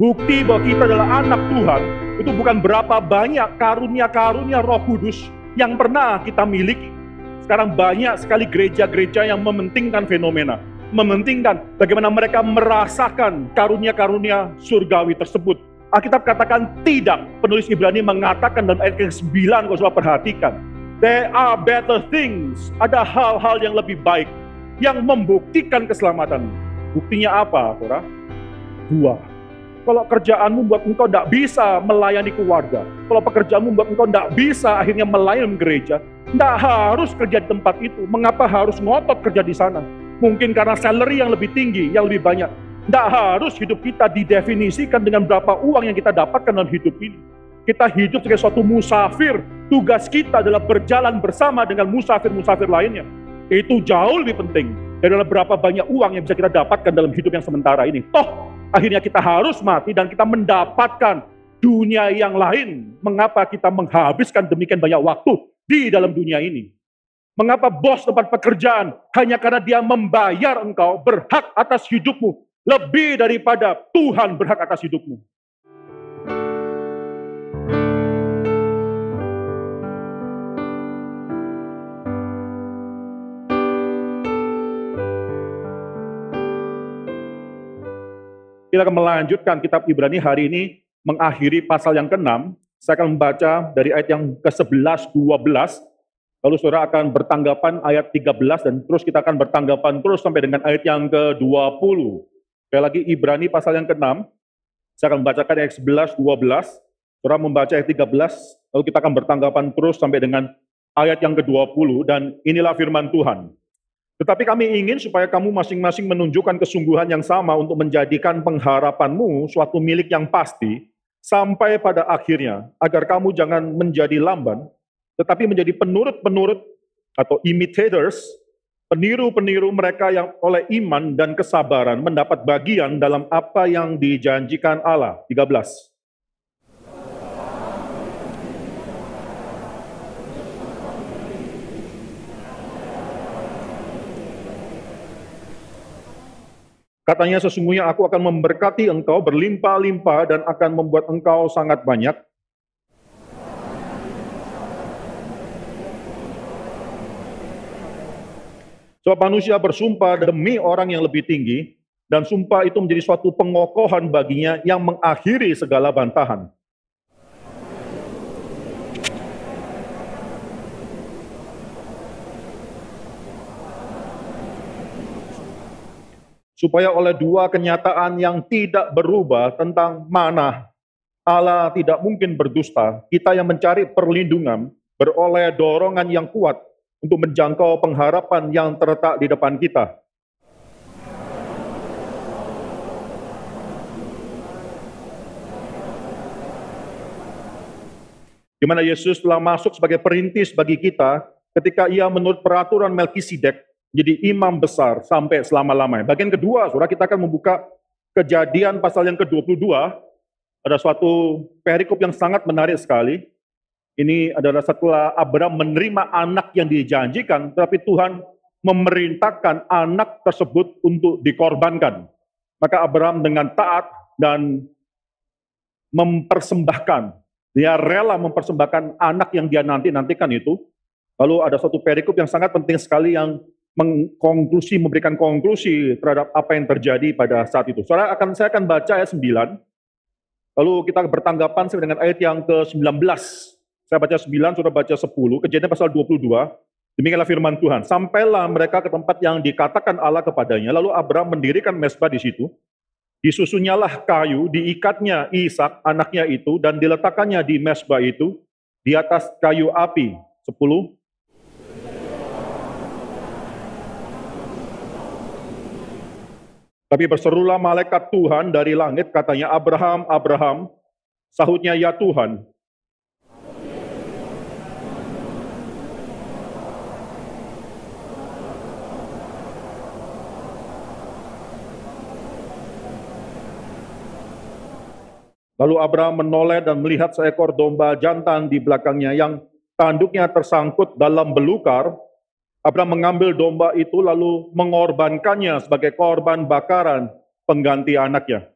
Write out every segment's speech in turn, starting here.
Bukti bahwa kita adalah anak Tuhan itu bukan berapa banyak karunia-karunia Roh Kudus yang pernah kita miliki. Sekarang banyak sekali gereja-gereja yang mementingkan fenomena, mementingkan bagaimana mereka merasakan karunia-karunia surgawi tersebut. Alkitab katakan tidak. Penulis Ibrani mengatakan dalam ayat ke-9 kalau sudah perhatikan. There are better things. Ada hal-hal yang lebih baik yang membuktikan keselamatan. Buktinya apa, saudara? Dua kalau kerjaanmu buat engkau tidak bisa melayani keluarga, kalau pekerjaanmu buat engkau tidak bisa akhirnya melayani gereja, tidak harus kerja di tempat itu. Mengapa harus ngotot kerja di sana? Mungkin karena salary yang lebih tinggi, yang lebih banyak. Tidak harus hidup kita didefinisikan dengan berapa uang yang kita dapatkan dalam hidup ini. Kita hidup sebagai suatu musafir. Tugas kita adalah berjalan bersama dengan musafir-musafir lainnya. Itu jauh lebih penting daripada berapa banyak uang yang bisa kita dapatkan dalam hidup yang sementara ini. Toh Akhirnya kita harus mati dan kita mendapatkan dunia yang lain. Mengapa kita menghabiskan demikian banyak waktu di dalam dunia ini? Mengapa bos tempat pekerjaan hanya karena dia membayar engkau berhak atas hidupmu lebih daripada Tuhan berhak atas hidupmu? Kita akan melanjutkan kitab Ibrani hari ini mengakhiri pasal yang ke-6. Saya akan membaca dari ayat yang ke-11, 12. Lalu saudara akan bertanggapan ayat 13 dan terus kita akan bertanggapan terus sampai dengan ayat yang ke-20. Sekali lagi Ibrani pasal yang ke-6. Saya akan membacakan ayat 11, 12. Saudara membaca ayat 13, lalu kita akan bertanggapan terus sampai dengan ayat yang ke-20 dan inilah firman Tuhan. Tetapi kami ingin supaya kamu masing-masing menunjukkan kesungguhan yang sama untuk menjadikan pengharapanmu suatu milik yang pasti sampai pada akhirnya, agar kamu jangan menjadi lamban, tetapi menjadi penurut-penurut atau imitators, peniru-peniru mereka yang oleh iman dan kesabaran mendapat bagian dalam apa yang dijanjikan Allah. 13. Katanya sesungguhnya aku akan memberkati engkau berlimpah-limpah dan akan membuat engkau sangat banyak. Sebab manusia bersumpah demi orang yang lebih tinggi, dan sumpah itu menjadi suatu pengokohan baginya yang mengakhiri segala bantahan. Supaya oleh dua kenyataan yang tidak berubah tentang mana Allah tidak mungkin berdusta, kita yang mencari perlindungan beroleh dorongan yang kuat untuk menjangkau pengharapan yang terletak di depan kita. Di mana Yesus telah masuk sebagai perintis bagi kita ketika ia menurut peraturan Melkisedek jadi imam besar sampai selama-lamanya. Bagian kedua, saudara, kita akan membuka kejadian pasal yang ke-22. Ada suatu perikop yang sangat menarik sekali. Ini adalah setelah Abraham menerima anak yang dijanjikan, tetapi Tuhan memerintahkan anak tersebut untuk dikorbankan. Maka Abraham dengan taat dan mempersembahkan, dia rela mempersembahkan anak yang dia nanti-nantikan itu. Lalu ada suatu perikop yang sangat penting sekali yang mengkonklusi, memberikan konklusi terhadap apa yang terjadi pada saat itu. Saudara akan saya akan baca ayat 9. Lalu kita bertanggapan sampai dengan ayat yang ke-19. Saya baca 9, saudara baca 10. Kejadian pasal 22. Demikianlah firman Tuhan. Sampailah mereka ke tempat yang dikatakan Allah kepadanya. Lalu Abraham mendirikan mesbah di situ. Disusunyalah kayu, diikatnya Ishak anaknya itu, dan diletakkannya di mesbah itu, di atas kayu api. 10, Tapi berserulah malaikat Tuhan dari langit katanya, Abraham, Abraham, sahutnya ya Tuhan. Lalu Abraham menoleh dan melihat seekor domba jantan di belakangnya yang tanduknya tersangkut dalam belukar, Abraham mengambil domba itu lalu mengorbankannya sebagai korban bakaran pengganti anaknya.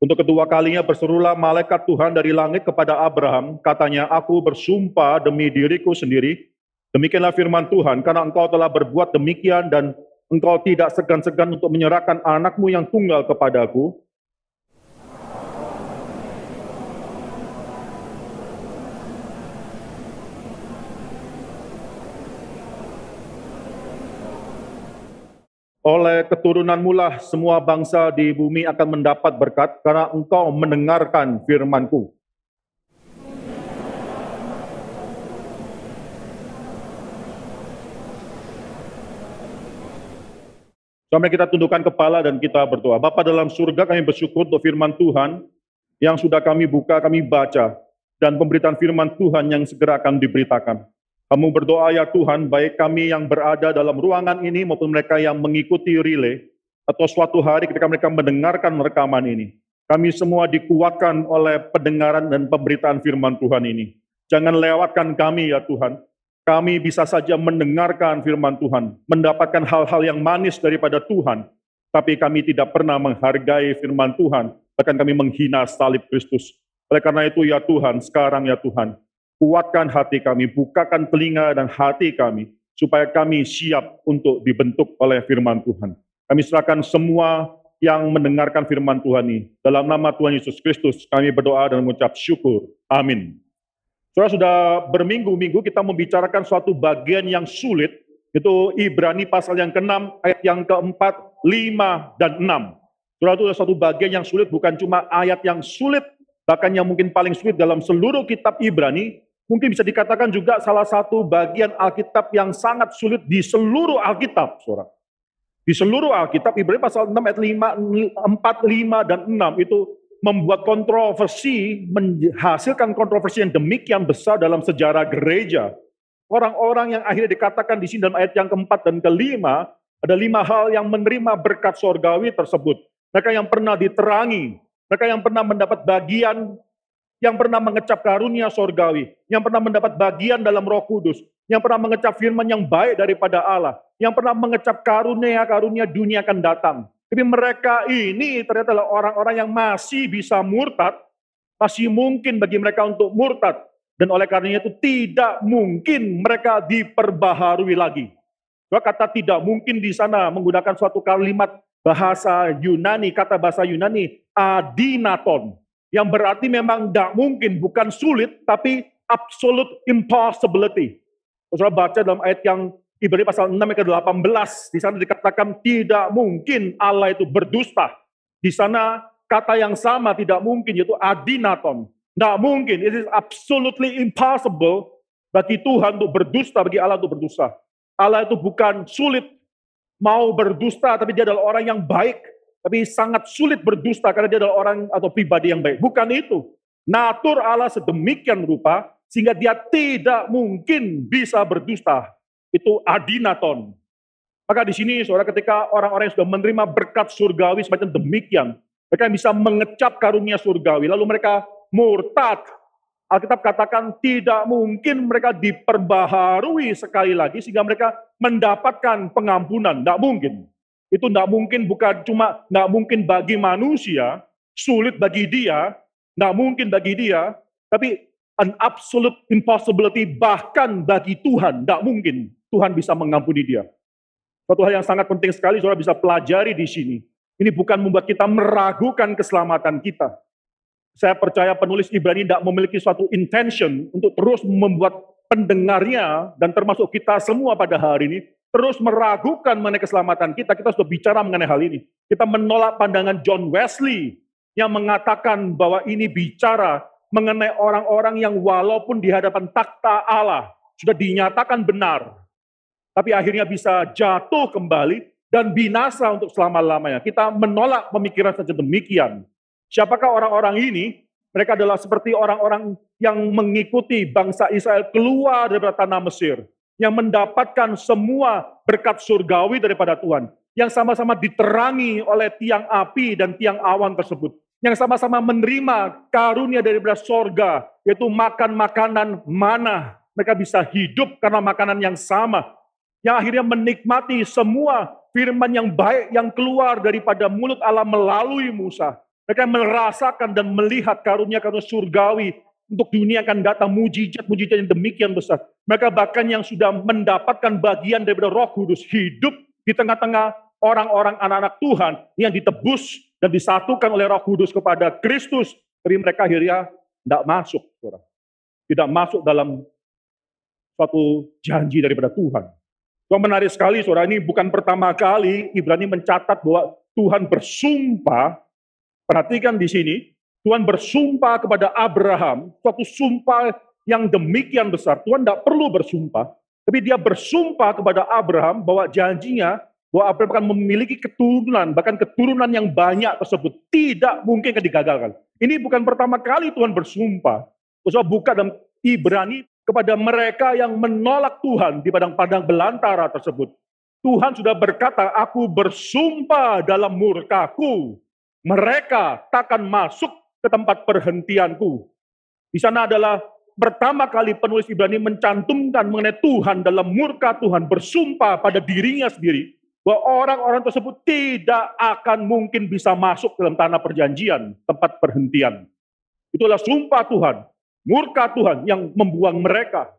Untuk kedua kalinya berserulah malaikat Tuhan dari langit kepada Abraham, katanya, aku bersumpah demi diriku sendiri, demikianlah firman Tuhan, karena engkau telah berbuat demikian dan engkau tidak segan-segan untuk menyerahkan anakmu yang tunggal kepadaku, Oleh keturunanmu lah semua bangsa di bumi akan mendapat berkat karena engkau mendengarkan firmanku. Sampai kita tundukkan kepala dan kita berdoa. Bapa dalam surga kami bersyukur untuk firman Tuhan yang sudah kami buka, kami baca. Dan pemberitaan firman Tuhan yang segera akan diberitakan. Kamu berdoa ya Tuhan, baik kami yang berada dalam ruangan ini maupun mereka yang mengikuti relay, atau suatu hari ketika mereka mendengarkan rekaman ini. Kami semua dikuatkan oleh pendengaran dan pemberitaan firman Tuhan ini. Jangan lewatkan kami ya Tuhan. Kami bisa saja mendengarkan firman Tuhan, mendapatkan hal-hal yang manis daripada Tuhan, tapi kami tidak pernah menghargai firman Tuhan, bahkan kami menghina salib Kristus. Oleh karena itu ya Tuhan, sekarang ya Tuhan, Kuatkan hati kami, bukakan telinga dan hati kami, supaya kami siap untuk dibentuk oleh firman Tuhan. Kami serahkan semua yang mendengarkan firman Tuhan ini. Dalam nama Tuhan Yesus Kristus, kami berdoa dan mengucap syukur. Amin. Saudara sudah berminggu-minggu kita membicarakan suatu bagian yang sulit, itu Ibrani pasal yang ke-6, ayat yang ke-4, 5, dan 6. Saudara itu adalah suatu bagian yang sulit, bukan cuma ayat yang sulit, bahkan yang mungkin paling sulit dalam seluruh kitab Ibrani, Mungkin bisa dikatakan juga salah satu bagian Alkitab yang sangat sulit di seluruh Alkitab, saudara. Di seluruh Alkitab, Ibrani pasal 6 ayat 5, 4, 5, dan 6 itu membuat kontroversi, menghasilkan kontroversi yang demikian besar dalam sejarah gereja. Orang-orang yang akhirnya dikatakan di sini dalam ayat yang keempat dan kelima, ada lima hal yang menerima berkat sorgawi tersebut. Mereka yang pernah diterangi, mereka yang pernah mendapat bagian yang pernah mengecap karunia sorgawi, yang pernah mendapat bagian dalam roh kudus, yang pernah mengecap firman yang baik daripada Allah, yang pernah mengecap karunia-karunia dunia akan datang. Tapi mereka ini ternyata adalah orang-orang yang masih bisa murtad, masih mungkin bagi mereka untuk murtad. Dan oleh karenanya itu tidak mungkin mereka diperbaharui lagi. Dua kata tidak mungkin di sana menggunakan suatu kalimat bahasa Yunani, kata bahasa Yunani, adinaton yang berarti memang tidak mungkin, bukan sulit, tapi absolute impossibility. Saudara baca dalam ayat yang Ibrani pasal 6 ayat 18, di sana dikatakan tidak mungkin Allah itu berdusta. Di sana kata yang sama tidak mungkin, yaitu adinaton. Tidak mungkin, it is absolutely impossible bagi Tuhan untuk berdusta, bagi Allah untuk berdusta. Allah itu bukan sulit mau berdusta, tapi dia adalah orang yang baik, tapi sangat sulit berdusta karena dia adalah orang atau pribadi yang baik. Bukan itu. Natur Allah sedemikian rupa sehingga dia tidak mungkin bisa berdusta. Itu adinaton. Maka di sini saudara ketika orang-orang yang sudah menerima berkat surgawi semacam demikian, mereka bisa mengecap karunia surgawi, lalu mereka murtad. Alkitab katakan tidak mungkin mereka diperbaharui sekali lagi sehingga mereka mendapatkan pengampunan. Tidak mungkin. Itu tidak mungkin bukan cuma tidak mungkin bagi manusia, sulit bagi dia, tidak mungkin bagi dia, tapi an absolute impossibility bahkan bagi Tuhan, tidak mungkin Tuhan bisa mengampuni dia. Satu hal yang sangat penting sekali saudara bisa pelajari di sini. Ini bukan membuat kita meragukan keselamatan kita. Saya percaya penulis Ibrani tidak memiliki suatu intention untuk terus membuat pendengarnya dan termasuk kita semua pada hari ini terus meragukan mengenai keselamatan kita, kita sudah bicara mengenai hal ini. Kita menolak pandangan John Wesley yang mengatakan bahwa ini bicara mengenai orang-orang yang walaupun di hadapan takhta Allah sudah dinyatakan benar, tapi akhirnya bisa jatuh kembali dan binasa untuk selama-lamanya. Kita menolak pemikiran saja demikian. Siapakah orang-orang ini? Mereka adalah seperti orang-orang yang mengikuti bangsa Israel keluar dari tanah Mesir yang mendapatkan semua berkat surgawi daripada Tuhan, yang sama-sama diterangi oleh tiang api dan tiang awan tersebut, yang sama-sama menerima karunia daripada sorga, yaitu makan makanan mana. Mereka bisa hidup karena makanan yang sama, yang akhirnya menikmati semua firman yang baik yang keluar daripada mulut Allah melalui Musa. Mereka merasakan dan melihat karunia-karunia surgawi untuk dunia akan datang mujizat-mujizat yang demikian besar. Mereka bahkan yang sudah mendapatkan bagian daripada roh kudus hidup di tengah-tengah orang-orang anak-anak Tuhan yang ditebus dan disatukan oleh roh kudus kepada Kristus. Tapi mereka akhirnya tidak masuk. Tidak masuk dalam suatu janji daripada Tuhan. So, menarik sekali, saudara. Ini bukan pertama kali Ibrani mencatat bahwa Tuhan bersumpah. Perhatikan di sini, Tuhan bersumpah kepada Abraham, suatu sumpah yang demikian besar. Tuhan tidak perlu bersumpah, tapi dia bersumpah kepada Abraham bahwa janjinya bahwa Abraham akan memiliki keturunan, bahkan keturunan yang banyak tersebut tidak mungkin akan digagalkan. Ini bukan pertama kali Tuhan bersumpah. Usah buka dalam Ibrani kepada mereka yang menolak Tuhan di padang-padang belantara tersebut. Tuhan sudah berkata, aku bersumpah dalam murkaku. Mereka takkan masuk ke tempat perhentianku. Di sana adalah pertama kali penulis Ibrani mencantumkan mengenai Tuhan dalam murka Tuhan bersumpah pada dirinya sendiri bahwa orang-orang tersebut tidak akan mungkin bisa masuk dalam tanah perjanjian, tempat perhentian. Itulah sumpah Tuhan, murka Tuhan yang membuang mereka.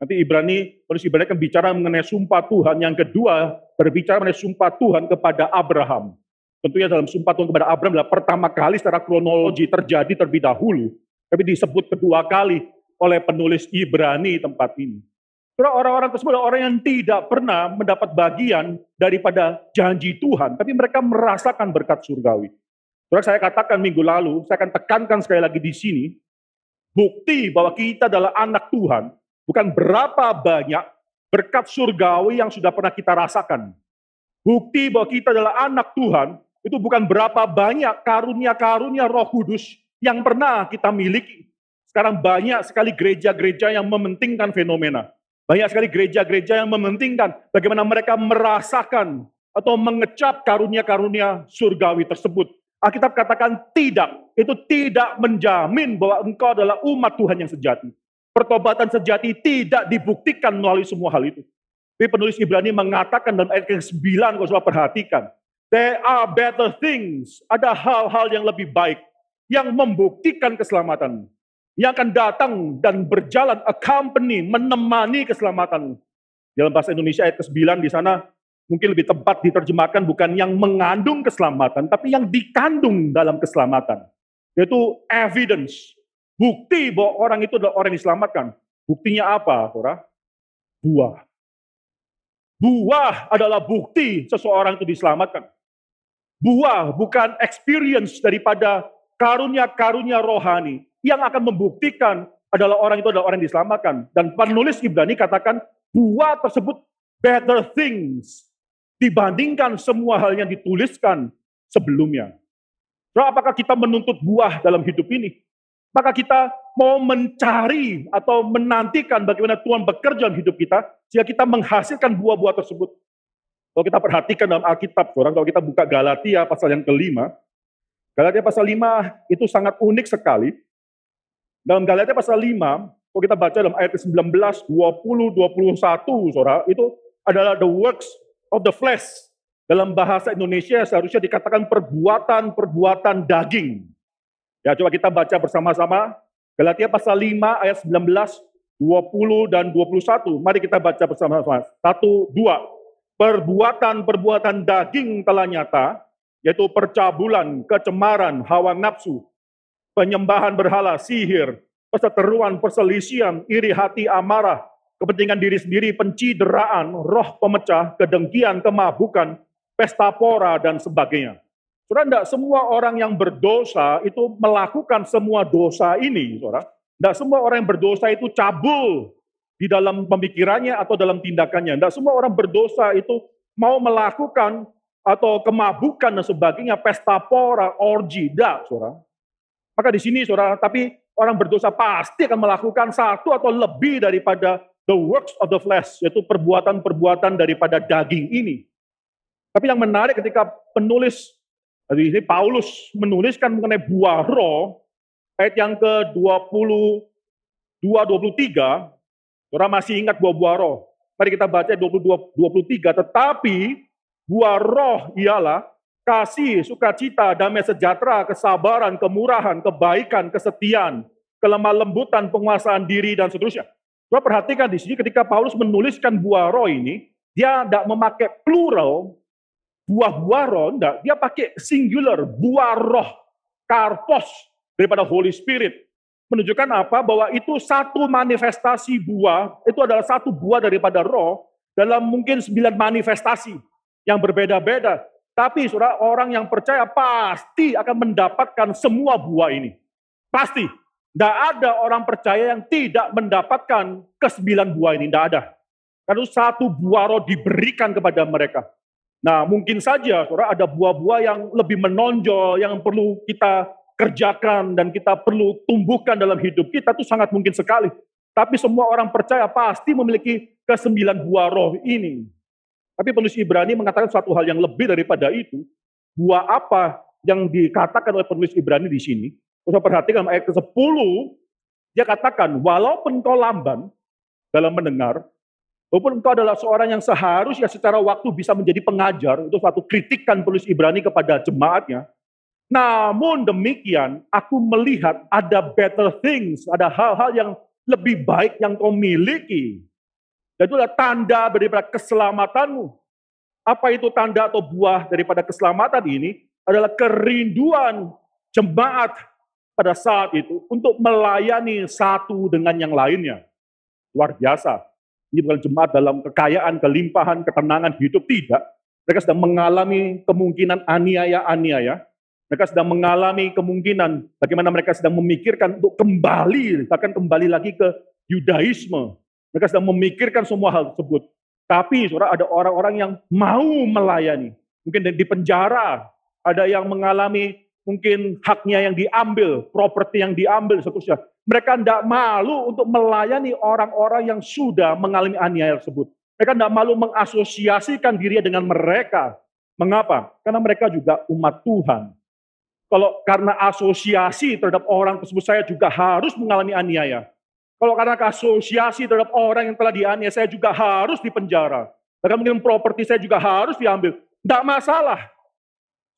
Nanti Ibrani, penulis Ibrani akan bicara mengenai sumpah Tuhan. Yang kedua, berbicara mengenai sumpah Tuhan kepada Abraham. Tentunya dalam sumpah Tuhan kepada Abraham adalah pertama kali secara kronologi terjadi terlebih dahulu. Tapi disebut kedua kali oleh penulis Ibrani tempat ini. Orang-orang tersebut adalah orang yang tidak pernah mendapat bagian daripada janji Tuhan, tapi mereka merasakan berkat surgawi. Saudara saya katakan minggu lalu, saya akan tekankan sekali lagi di sini, bukti bahwa kita adalah anak Tuhan, bukan berapa banyak berkat surgawi yang sudah pernah kita rasakan. Bukti bahwa kita adalah anak Tuhan, itu bukan berapa banyak karunia-karunia roh kudus yang pernah kita miliki. Sekarang banyak sekali gereja-gereja yang mementingkan fenomena. Banyak sekali gereja-gereja yang mementingkan bagaimana mereka merasakan atau mengecap karunia-karunia surgawi tersebut. Alkitab katakan tidak. Itu tidak menjamin bahwa engkau adalah umat Tuhan yang sejati. Pertobatan sejati tidak dibuktikan melalui semua hal itu. Tapi penulis Ibrani mengatakan dalam ayat ke-9, kalau sudah perhatikan. There are better things. Ada hal-hal yang lebih baik yang membuktikan keselamatan. Yang akan datang dan berjalan accompany, menemani keselamatan. Dalam bahasa Indonesia ayat ke-9 di sana mungkin lebih tepat diterjemahkan bukan yang mengandung keselamatan, tapi yang dikandung dalam keselamatan. Yaitu evidence, bukti bahwa orang itu adalah orang yang diselamatkan. Buktinya apa, saudara? Buah. Buah adalah bukti seseorang itu diselamatkan buah, bukan experience daripada karunia-karunia rohani yang akan membuktikan adalah orang itu adalah orang yang diselamatkan. Dan penulis Ibrani katakan buah tersebut better things dibandingkan semua hal yang dituliskan sebelumnya. So, apakah kita menuntut buah dalam hidup ini? Maka kita mau mencari atau menantikan bagaimana Tuhan bekerja dalam hidup kita, sehingga kita menghasilkan buah-buah tersebut. Kalau kita perhatikan dalam Alkitab, orang kalau kita buka Galatia pasal yang kelima, Galatia pasal 5 itu sangat unik sekali. Dalam Galatia pasal 5, kalau kita baca dalam ayat 19, 20, 21, saudara, itu adalah the works of the flesh. Dalam bahasa Indonesia seharusnya dikatakan perbuatan-perbuatan daging. Ya, coba kita baca bersama-sama. Galatia pasal 5 ayat 19, 20 dan 21. Mari kita baca bersama-sama. Satu, dua perbuatan-perbuatan daging telah nyata, yaitu percabulan, kecemaran, hawa nafsu, penyembahan berhala, sihir, perseteruan, perselisihan, iri hati, amarah, kepentingan diri sendiri, pencideraan, roh pemecah, kedengkian, kemabukan, pesta pora, dan sebagainya. Saudara, tidak semua orang yang berdosa itu melakukan semua dosa ini, saudara. Tidak semua orang yang berdosa itu cabul di dalam pemikirannya atau dalam tindakannya. Tidak semua orang berdosa itu mau melakukan atau kemabukan dan sebagainya, pesta pora, orgi, tidak, saudara. Maka di sini, saudara, tapi orang berdosa pasti akan melakukan satu atau lebih daripada the works of the flesh, yaitu perbuatan-perbuatan daripada daging ini. Tapi yang menarik ketika penulis, di sini Paulus menuliskan mengenai buah roh, ayat yang ke-22, 23, Saudara masih ingat buah-buah roh. Mari kita baca 22 23, tetapi buah roh ialah kasih, sukacita, damai sejahtera, kesabaran, kemurahan, kebaikan, kesetiaan, kelemah lembutan, penguasaan diri, dan seterusnya. Coba perhatikan di sini ketika Paulus menuliskan buah roh ini, dia tidak memakai plural, buah-buah roh, enggak. Dia pakai singular, buah roh, karpos, daripada Holy Spirit. Menunjukkan apa? Bahwa itu satu manifestasi buah, itu adalah satu buah daripada roh, dalam mungkin sembilan manifestasi yang berbeda-beda. Tapi saudara, orang yang percaya pasti akan mendapatkan semua buah ini. Pasti. Tidak ada orang percaya yang tidak mendapatkan kesembilan buah ini. Tidak ada. Karena satu buah roh diberikan kepada mereka. Nah mungkin saja saudara ada buah-buah yang lebih menonjol, yang perlu kita kerjakan dan kita perlu tumbuhkan dalam hidup kita itu sangat mungkin sekali. Tapi semua orang percaya pasti memiliki kesembilan buah roh ini. Tapi penulis Ibrani mengatakan suatu hal yang lebih daripada itu. Buah apa yang dikatakan oleh penulis Ibrani di sini? Kita perhatikan ayat ke-10, dia katakan, walaupun kau lamban dalam mendengar, walaupun engkau adalah seorang yang seharusnya secara waktu bisa menjadi pengajar, itu suatu kritikan penulis Ibrani kepada jemaatnya. Namun demikian, aku melihat ada better things, ada hal-hal yang lebih baik yang kau miliki. Dan itulah tanda daripada keselamatanmu. Apa itu tanda atau buah daripada keselamatan ini? Adalah kerinduan jemaat pada saat itu untuk melayani satu dengan yang lainnya. Luar biasa. Ini bukan jemaat dalam kekayaan, kelimpahan, ketenangan hidup, tidak. Mereka sedang mengalami kemungkinan aniaya-aniaya. Mereka sedang mengalami kemungkinan bagaimana mereka sedang memikirkan untuk kembali, bahkan kembali lagi ke Yudaisme. Mereka sedang memikirkan semua hal tersebut. Tapi saudara ada orang-orang yang mau melayani. Mungkin di penjara, ada yang mengalami mungkin haknya yang diambil, properti yang diambil, seterusnya. Mereka tidak malu untuk melayani orang-orang yang sudah mengalami aniaya tersebut. Mereka tidak malu mengasosiasikan dirinya dengan mereka. Mengapa? Karena mereka juga umat Tuhan. Kalau karena asosiasi terhadap orang tersebut, saya juga harus mengalami aniaya. Kalau karena asosiasi terhadap orang yang telah dianiaya, saya juga harus dipenjara. Bahkan mungkin properti saya juga harus diambil. Tidak masalah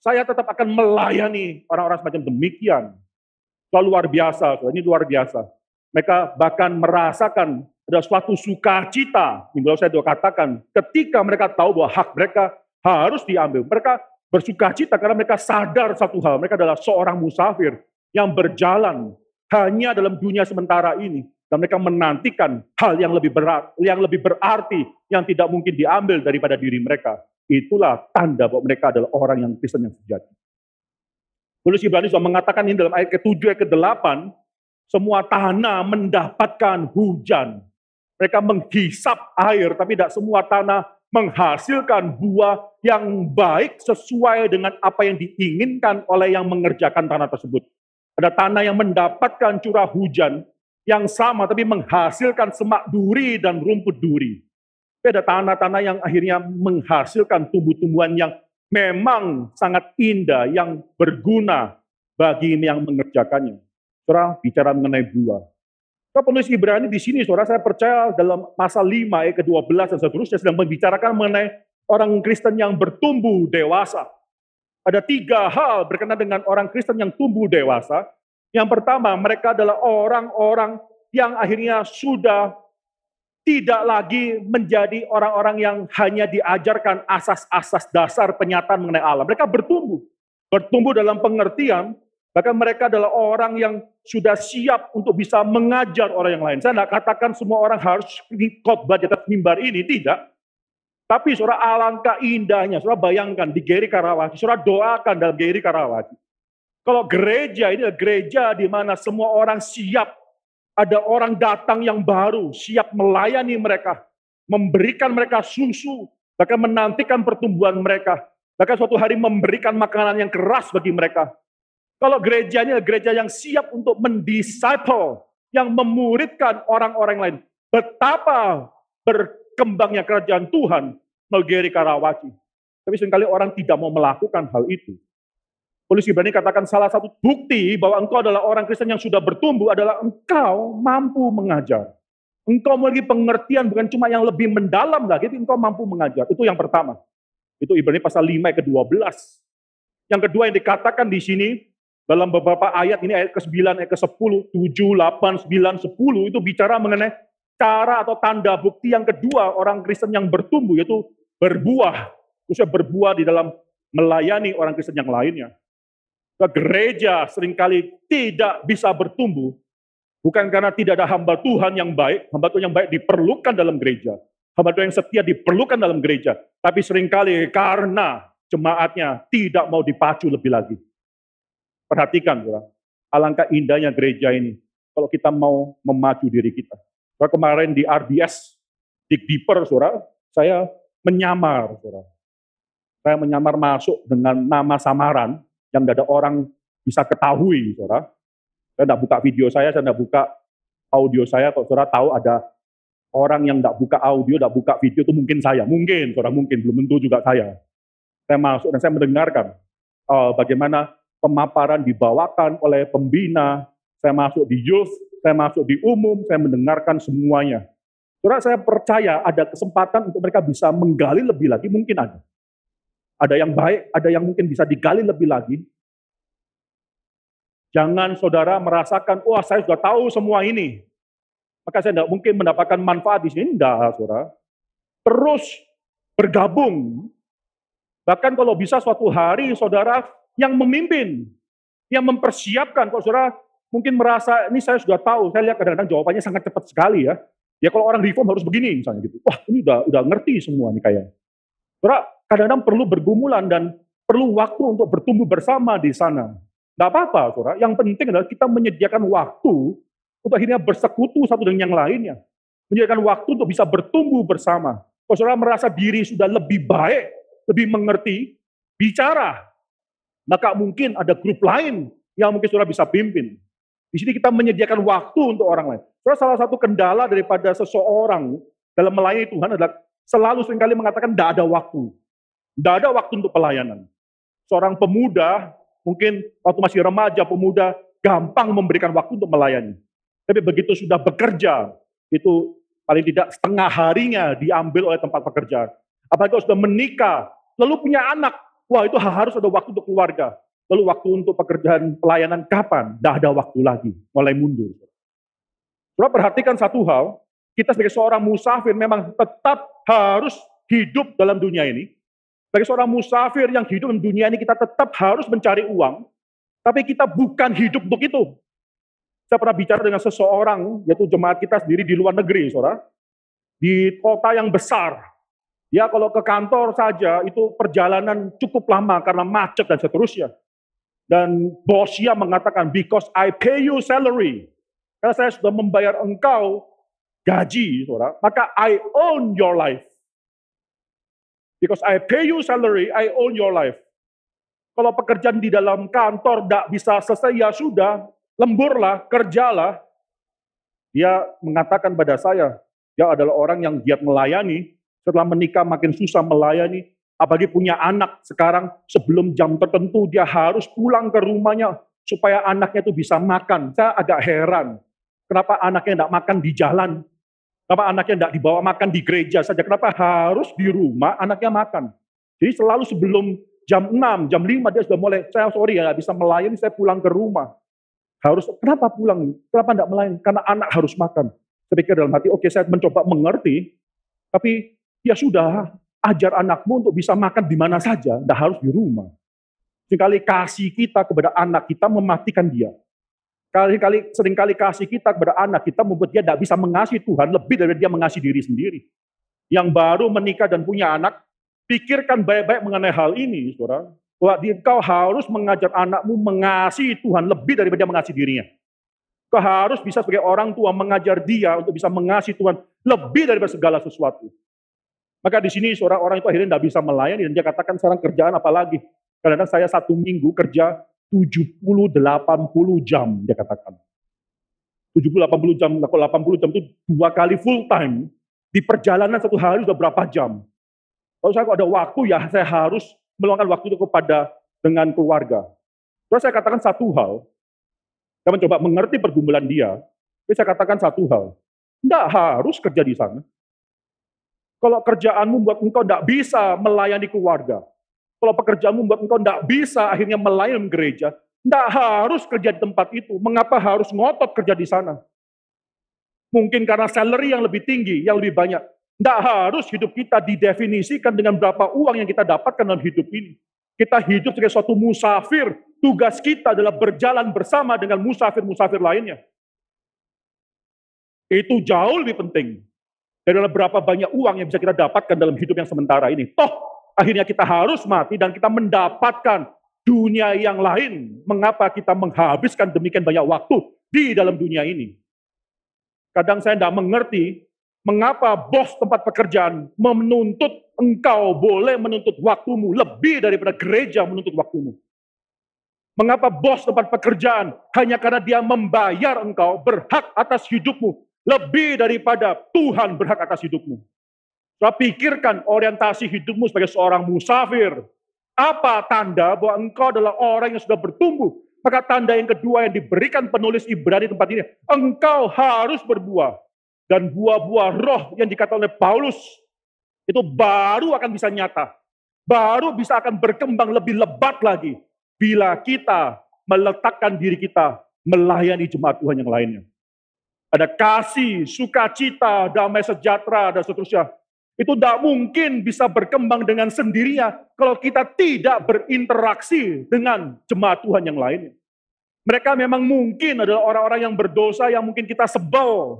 saya tetap akan melayani orang-orang semacam demikian. Itu luar biasa, ini luar biasa. Mereka bahkan merasakan ada suatu sukacita, minggu saya sudah katakan, ketika mereka tahu bahwa hak mereka harus diambil. Mereka bersukacita karena mereka sadar satu hal, mereka adalah seorang musafir yang berjalan hanya dalam dunia sementara ini. Dan mereka menantikan hal yang lebih berat, yang lebih berarti, yang tidak mungkin diambil daripada diri mereka. Itulah tanda bahwa mereka adalah orang yang Kristen yang sejati. Tulis Ibrani sudah mengatakan ini dalam ayat ke-7, ayat ke-8, semua tanah mendapatkan hujan. Mereka menghisap air, tapi tidak semua tanah menghasilkan buah yang baik sesuai dengan apa yang diinginkan oleh yang mengerjakan tanah tersebut. Ada tanah yang mendapatkan curah hujan yang sama, tapi menghasilkan semak duri dan rumput duri. Tapi ada tanah-tanah yang akhirnya menghasilkan tumbuh-tumbuhan yang memang sangat indah, yang berguna bagi yang mengerjakannya. Saudara bicara mengenai buah. Kalau penulis Ibrani di sini, saudara saya percaya dalam pasal 5 ayat ke-12 dan seterusnya sedang membicarakan mengenai orang Kristen yang bertumbuh dewasa. Ada tiga hal berkenaan dengan orang Kristen yang tumbuh dewasa. Yang pertama, mereka adalah orang-orang yang akhirnya sudah tidak lagi menjadi orang-orang yang hanya diajarkan asas-asas dasar penyataan mengenai Allah. Mereka bertumbuh. Bertumbuh dalam pengertian, bahkan mereka adalah orang yang sudah siap untuk bisa mengajar orang yang lain. Saya tidak katakan semua orang harus khotbah di atas mimbar ini, tidak. Tapi saudara alangkah indahnya, saudara bayangkan di Geri Karawaci, saudara doakan dalam Geri Karawaci. Kalau gereja ini adalah gereja di mana semua orang siap ada orang datang yang baru, siap melayani mereka, memberikan mereka susu, bahkan menantikan pertumbuhan mereka, bahkan suatu hari memberikan makanan yang keras bagi mereka. Kalau gerejanya gereja yang siap untuk mendisciple, yang memuridkan orang-orang lain, betapa berkembangnya kerajaan Tuhan melalui Karawaci. Tapi sering kali orang tidak mau melakukan hal itu. Polisi Ibrani katakan salah satu bukti bahwa engkau adalah orang Kristen yang sudah bertumbuh adalah engkau mampu mengajar. Engkau memiliki pengertian bukan cuma yang lebih mendalam lagi, tapi engkau mampu mengajar. Itu yang pertama. Itu Ibrani pasal 5 ke 12. Yang kedua yang dikatakan di sini dalam beberapa ayat ini ayat ke-9, ayat ke-10, 7, 8, 9, 10 itu bicara mengenai cara atau tanda bukti yang kedua orang Kristen yang bertumbuh yaitu berbuah. Khususnya berbuah di dalam melayani orang Kristen yang lainnya. Ke gereja sering kali tidak bisa bertumbuh bukan karena tidak ada hamba Tuhan yang baik, hamba Tuhan yang baik diperlukan dalam gereja. Hamba Tuhan yang setia diperlukan dalam gereja, tapi sering kali karena jemaatnya tidak mau dipacu lebih lagi. Perhatikan. Alangkah indahnya gereja ini kalau kita mau memacu diri kita. Saudara, kemarin di RBS, di Deeper, saudara, saya menyamar, saudara. Saya menyamar masuk dengan nama samaran yang tidak ada orang bisa ketahui, saudara. Saya tidak buka video saya, saya tidak buka audio saya. Kalau saudara tahu ada orang yang tidak buka audio, tidak buka video, itu mungkin saya. Mungkin, saudara, mungkin. Belum tentu juga saya. Saya masuk dan saya mendengarkan uh, bagaimana pemaparan dibawakan oleh pembina, saya masuk di youth, saya masuk di umum, saya mendengarkan semuanya. Saudara, saya percaya ada kesempatan untuk mereka bisa menggali lebih lagi, mungkin ada. Ada yang baik, ada yang mungkin bisa digali lebih lagi. Jangan saudara merasakan, wah saya sudah tahu semua ini. Maka saya tidak mungkin mendapatkan manfaat di sini. Tidak, saudara. Terus bergabung. Bahkan kalau bisa suatu hari saudara yang memimpin, yang mempersiapkan. Kalau saudara mungkin merasa, ini saya sudah tahu, saya lihat kadang-kadang jawabannya sangat cepat sekali ya. Ya kalau orang reform harus begini misalnya gitu. Wah ini udah udah ngerti semua nih kayak. Saudara kadang-kadang perlu bergumulan dan perlu waktu untuk bertumbuh bersama di sana. Tidak apa-apa, saudara. Yang penting adalah kita menyediakan waktu untuk akhirnya bersekutu satu dengan yang lainnya. Menyediakan waktu untuk bisa bertumbuh bersama. Kalau saudara merasa diri sudah lebih baik, lebih mengerti, bicara maka mungkin ada grup lain yang mungkin saudara bisa pimpin. Di sini kita menyediakan waktu untuk orang lain. Saudara, salah satu kendala daripada seseorang dalam melayani Tuhan adalah selalu sering kali mengatakan tidak ada waktu. Tidak ada waktu untuk pelayanan. Seorang pemuda, mungkin waktu masih remaja, pemuda, gampang memberikan waktu untuk melayani. Tapi begitu sudah bekerja, itu paling tidak setengah harinya diambil oleh tempat pekerjaan. Apalagi sudah menikah, lalu punya anak, Wah itu harus ada waktu untuk keluarga. Lalu waktu untuk pekerjaan pelayanan kapan? Tidak ada waktu lagi, mulai mundur. Saudara perhatikan satu hal, kita sebagai seorang musafir memang tetap harus hidup dalam dunia ini. Sebagai seorang musafir yang hidup dalam dunia ini, kita tetap harus mencari uang, tapi kita bukan hidup untuk itu. Saya pernah bicara dengan seseorang, yaitu jemaat kita sendiri di luar negeri, saudara. Di kota yang besar, Ya kalau ke kantor saja itu perjalanan cukup lama karena macet dan seterusnya. Dan bosnya mengatakan, because I pay you salary. Karena saya sudah membayar engkau gaji, saudara, maka I own your life. Because I pay you salary, I own your life. Kalau pekerjaan di dalam kantor tidak bisa selesai, ya sudah, lemburlah, kerjalah. Dia mengatakan pada saya, dia adalah orang yang giat melayani, setelah menikah makin susah melayani, apalagi punya anak sekarang sebelum jam tertentu dia harus pulang ke rumahnya supaya anaknya itu bisa makan. Saya agak heran, kenapa anaknya tidak makan di jalan, kenapa anaknya tidak dibawa makan di gereja saja, kenapa harus di rumah anaknya makan. Jadi selalu sebelum jam 6, jam 5 dia sudah mulai, saya sorry ya bisa melayani, saya pulang ke rumah. Harus, kenapa pulang? Kenapa tidak melayani? Karena anak harus makan. Saya pikir dalam hati, oke okay, saya mencoba mengerti, tapi ya sudah, ajar anakmu untuk bisa makan di mana saja, tidak harus di rumah. Seringkali kasih kita kepada anak kita mematikan dia. Kali-kali sering kali kasih kita kepada anak kita membuat dia tidak bisa mengasihi Tuhan lebih dari dia mengasihi diri sendiri. Yang baru menikah dan punya anak, pikirkan baik-baik mengenai hal ini, saudara. Bahwa kau harus mengajar anakmu mengasihi Tuhan lebih daripada dia mengasihi dirinya. Kau harus bisa sebagai orang tua mengajar dia untuk bisa mengasihi Tuhan lebih daripada segala sesuatu. Maka di sini seorang orang itu akhirnya tidak bisa melayani dan dia katakan sekarang kerjaan apa lagi? Karena saya satu minggu kerja 70-80 jam, dia katakan. 70-80 jam, kalau 80 jam itu dua kali full time, di perjalanan satu hari sudah berapa jam. Kalau saya ada waktu ya saya harus meluangkan waktu itu kepada dengan keluarga. Terus saya katakan satu hal, saya mencoba mengerti pergumulan dia, tapi saya katakan satu hal, tidak harus kerja di sana. Kalau kerjaanmu buat engkau tidak bisa melayani keluarga. Kalau pekerjaanmu membuat engkau tidak bisa akhirnya melayani gereja, tidak harus kerja di tempat itu. Mengapa harus ngotot kerja di sana? Mungkin karena salary yang lebih tinggi, yang lebih banyak. Tidak harus hidup kita didefinisikan dengan berapa uang yang kita dapatkan dalam hidup ini. Kita hidup sebagai suatu musafir. Tugas kita adalah berjalan bersama dengan musafir-musafir lainnya. Itu jauh lebih penting dari berapa banyak uang yang bisa kita dapatkan dalam hidup yang sementara ini. Toh, akhirnya kita harus mati dan kita mendapatkan dunia yang lain. Mengapa kita menghabiskan demikian banyak waktu di dalam dunia ini? Kadang saya tidak mengerti mengapa bos tempat pekerjaan menuntut engkau boleh menuntut waktumu lebih daripada gereja menuntut waktumu. Mengapa bos tempat pekerjaan hanya karena dia membayar engkau berhak atas hidupmu lebih daripada Tuhan berhak atas hidupmu. Saya pikirkan orientasi hidupmu sebagai seorang musafir, apa tanda bahwa engkau adalah orang yang sudah bertumbuh? Maka tanda yang kedua yang diberikan penulis Ibrani tempat ini, engkau harus berbuah. Dan buah-buah roh yang dikatakan oleh Paulus, itu baru akan bisa nyata. Baru bisa akan berkembang lebih lebat lagi. Bila kita meletakkan diri kita melayani jemaat Tuhan yang lainnya. Ada kasih, sukacita, damai sejahtera, dan seterusnya itu tidak mungkin bisa berkembang dengan sendirinya kalau kita tidak berinteraksi dengan jemaat Tuhan yang lainnya. Mereka memang mungkin adalah orang-orang yang berdosa yang mungkin kita sebel.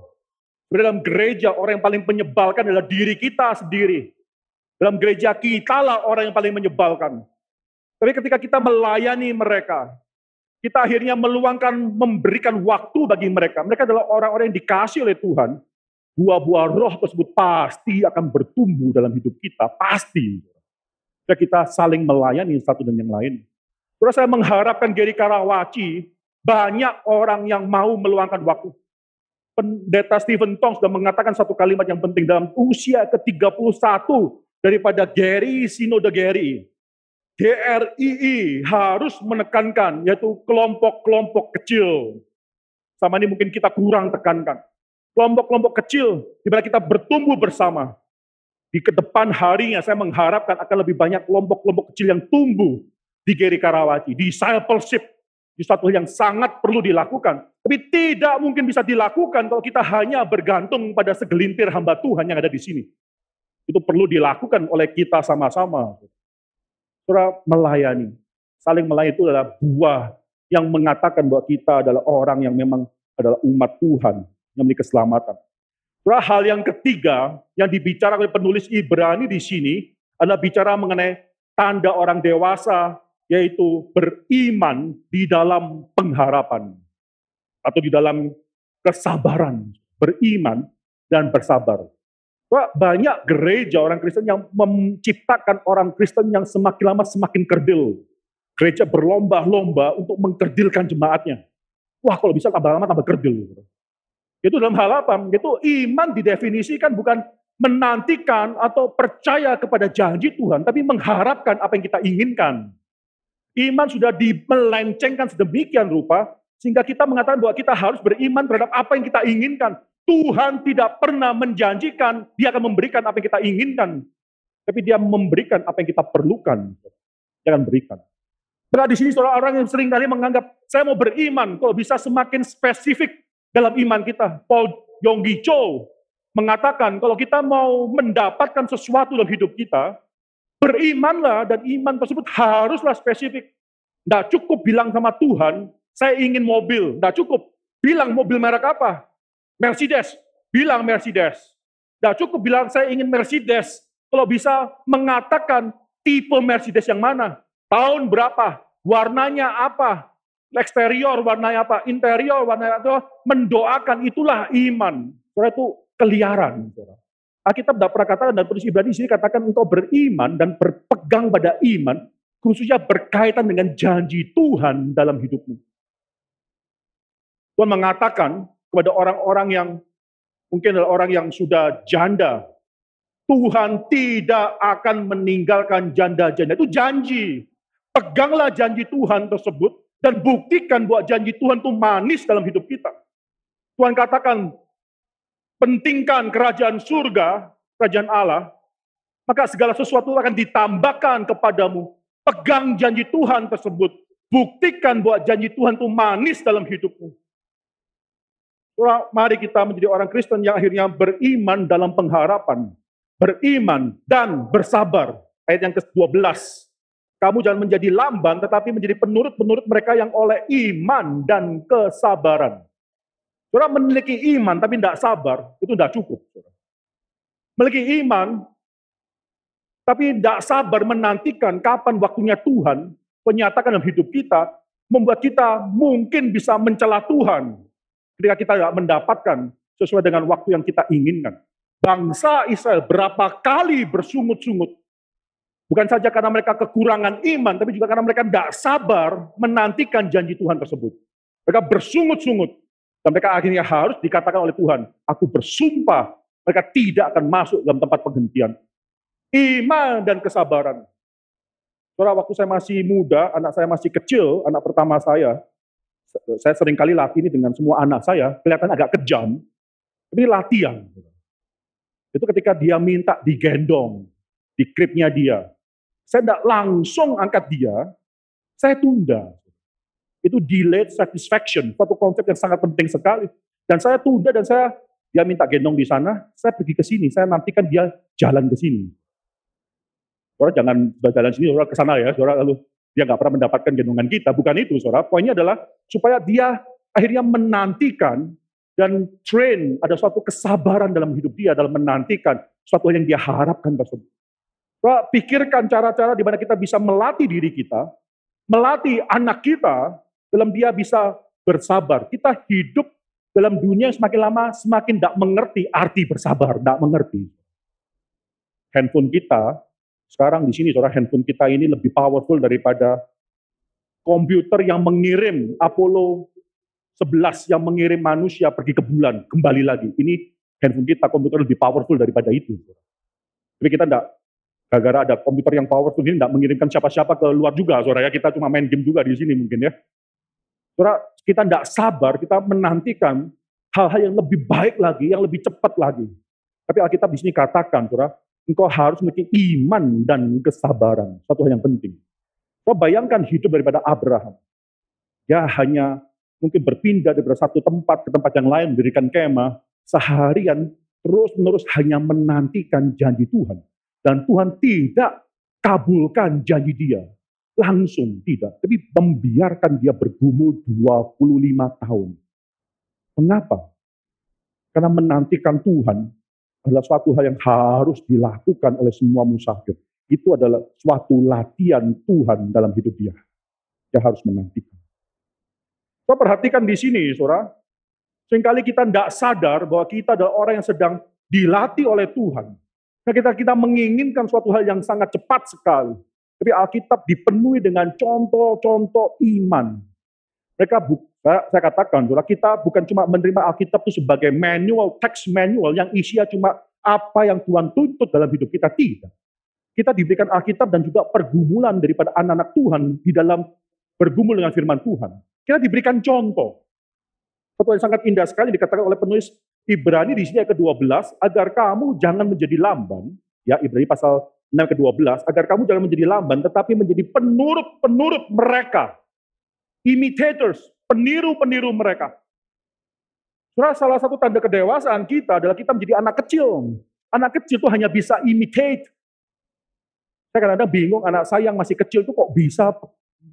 Dalam gereja orang yang paling menyebalkan adalah diri kita sendiri. Dalam gereja kita lah orang yang paling menyebalkan. Tapi ketika kita melayani mereka, kita akhirnya meluangkan, memberikan waktu bagi mereka. Mereka adalah orang-orang yang dikasih oleh Tuhan buah-buah roh tersebut pasti akan bertumbuh dalam hidup kita, pasti. Jika kita saling melayani satu dengan yang lain. Terus saya mengharapkan Geri Karawaci, banyak orang yang mau meluangkan waktu. Pendeta Stephen Tong sudah mengatakan satu kalimat yang penting dalam usia ke-31 daripada Gary Sinode Gary. GRII harus menekankan yaitu kelompok-kelompok kecil. Sama ini mungkin kita kurang tekankan kelompok-kelompok kecil di mana kita bertumbuh bersama. Di ke depan harinya saya mengharapkan akan lebih banyak kelompok-kelompok kecil yang tumbuh di Geri Karawaci, di discipleship, di satu yang sangat perlu dilakukan. Tapi tidak mungkin bisa dilakukan kalau kita hanya bergantung pada segelintir hamba Tuhan yang ada di sini. Itu perlu dilakukan oleh kita sama-sama. Saudara melayani. Saling melayani itu adalah buah yang mengatakan bahwa kita adalah orang yang memang adalah umat Tuhan yang memiliki keselamatan. Surah hal yang ketiga yang dibicarakan oleh penulis Ibrani di sini adalah bicara mengenai tanda orang dewasa, yaitu beriman di dalam pengharapan atau di dalam kesabaran, beriman dan bersabar. Banyak gereja orang Kristen yang menciptakan orang Kristen yang semakin lama semakin kerdil. Gereja berlomba-lomba untuk mengkerdilkan jemaatnya. Wah kalau bisa tambah lama tambah kerdil. Itu dalam hal apa? Itu iman didefinisikan bukan menantikan atau percaya kepada janji Tuhan, tapi mengharapkan apa yang kita inginkan. Iman sudah dimelencengkan sedemikian rupa, sehingga kita mengatakan bahwa kita harus beriman terhadap apa yang kita inginkan. Tuhan tidak pernah menjanjikan dia akan memberikan apa yang kita inginkan, tapi dia memberikan apa yang kita perlukan. Dia akan berikan. Nah di sini saudara orang yang sering kali menganggap saya mau beriman, kalau bisa semakin spesifik dalam iman kita. Paul Yonggi Cho mengatakan kalau kita mau mendapatkan sesuatu dalam hidup kita, berimanlah dan iman tersebut haruslah spesifik. Tidak cukup bilang sama Tuhan, saya ingin mobil. Tidak cukup. Bilang mobil merek apa? Mercedes. Bilang Mercedes. Tidak cukup bilang saya ingin Mercedes. Kalau bisa mengatakan tipe Mercedes yang mana, tahun berapa, warnanya apa, eksterior warnanya apa, interior warnanya apa, mendoakan itulah iman. Saudara itu keliaran. Alkitab tidak pernah katakan dan penulis Ibrani sini katakan engkau beriman dan berpegang pada iman, khususnya berkaitan dengan janji Tuhan dalam hidupmu. Tuhan mengatakan kepada orang-orang yang mungkin adalah orang yang sudah janda, Tuhan tidak akan meninggalkan janda-janda. Itu janji. Peganglah janji Tuhan tersebut dan buktikan bahwa janji Tuhan itu manis dalam hidup kita. Tuhan katakan, pentingkan kerajaan surga, kerajaan Allah, maka segala sesuatu akan ditambahkan kepadamu Pegang janji Tuhan tersebut. Buktikan bahwa janji Tuhan itu manis dalam hidupmu. Mari kita menjadi orang Kristen yang akhirnya beriman dalam pengharapan. Beriman dan bersabar. Ayat yang ke-12. Kamu jangan menjadi lamban, tetapi menjadi penurut-penurut mereka yang oleh iman dan kesabaran. Saudara memiliki iman tapi tidak sabar, itu tidak cukup. Memiliki iman, tapi tidak sabar menantikan kapan waktunya Tuhan menyatakan dalam hidup kita, membuat kita mungkin bisa mencela Tuhan ketika kita tidak mendapatkan sesuai dengan waktu yang kita inginkan. Bangsa Israel berapa kali bersungut-sungut, bukan saja karena mereka kekurangan iman, tapi juga karena mereka tidak sabar menantikan janji Tuhan tersebut. Mereka bersungut-sungut, dan mereka akhirnya harus dikatakan oleh Tuhan, aku bersumpah mereka tidak akan masuk dalam tempat penghentian. Iman dan kesabaran. Saudara, waktu saya masih muda, anak saya masih kecil, anak pertama saya, saya sering kali latih ini dengan semua anak saya, kelihatan agak kejam, tapi ini latihan. Itu ketika dia minta digendong, di kripnya dia. Saya tidak langsung angkat dia, saya tunda itu delayed satisfaction, suatu konsep yang sangat penting sekali. Dan saya tunda dan saya dia minta gendong di sana, saya pergi ke sini, saya nantikan dia jalan ke sini. Saudara jangan jalan sini, saudara ke sana ya, saudara lalu dia nggak pernah mendapatkan gendongan kita, bukan itu saudara. Poinnya adalah supaya dia akhirnya menantikan dan train ada suatu kesabaran dalam hidup dia dalam menantikan suatu yang dia harapkan tersebut. Saudara, pikirkan cara-cara di mana kita bisa melatih diri kita, melatih anak kita dalam dia bisa bersabar. Kita hidup dalam dunia yang semakin lama semakin tidak mengerti arti bersabar, tidak mengerti. Handphone kita, sekarang di sini saudara handphone kita ini lebih powerful daripada komputer yang mengirim Apollo 11 yang mengirim manusia pergi ke bulan, kembali lagi. Ini handphone kita, komputer lebih powerful daripada itu. Tapi kita tidak, gara-gara ada komputer yang powerful ini tidak mengirimkan siapa-siapa ke luar juga, saudara ya. Kita cuma main game juga di sini mungkin ya. Saudara, kita tidak sabar, kita menantikan hal-hal yang lebih baik lagi, yang lebih cepat lagi. Tapi Alkitab di sini katakan, saudara, engkau harus memiliki iman dan kesabaran. Satu hal yang penting. Kau bayangkan hidup daripada Abraham. Ya hanya mungkin berpindah dari satu tempat ke tempat yang lain, mendirikan kemah, seharian terus-menerus hanya menantikan janji Tuhan. Dan Tuhan tidak kabulkan janji dia langsung tidak, tapi membiarkan dia bergumul 25 tahun. Mengapa? Karena menantikan Tuhan adalah suatu hal yang harus dilakukan oleh semua musafir. Itu adalah suatu latihan Tuhan dalam hidup dia. Dia harus menantikan. Kita perhatikan di sini, saudara. Seringkali kita tidak sadar bahwa kita adalah orang yang sedang dilatih oleh Tuhan. Nah, kita kita menginginkan suatu hal yang sangat cepat sekali. Tapi Alkitab dipenuhi dengan contoh-contoh iman. Mereka buka, saya katakan, saudara, kita bukan cuma menerima Alkitab itu sebagai manual, text manual yang isinya cuma apa yang Tuhan tuntut dalam hidup kita. Tidak. Kita diberikan Alkitab dan juga pergumulan daripada anak-anak Tuhan di dalam bergumul dengan firman Tuhan. Kita diberikan contoh. Satu yang sangat indah sekali dikatakan oleh penulis Ibrani di sini ayat ke-12, agar kamu jangan menjadi lamban, ya Ibrani pasal 6 ke-12, agar kamu jangan menjadi lamban, tetapi menjadi penurut-penurut mereka. Imitators, peniru-peniru mereka. Saudara, salah satu tanda kedewasaan kita adalah kita menjadi anak kecil. Anak kecil itu hanya bisa imitate. Saya kadang-kadang bingung, anak saya yang masih kecil itu kok bisa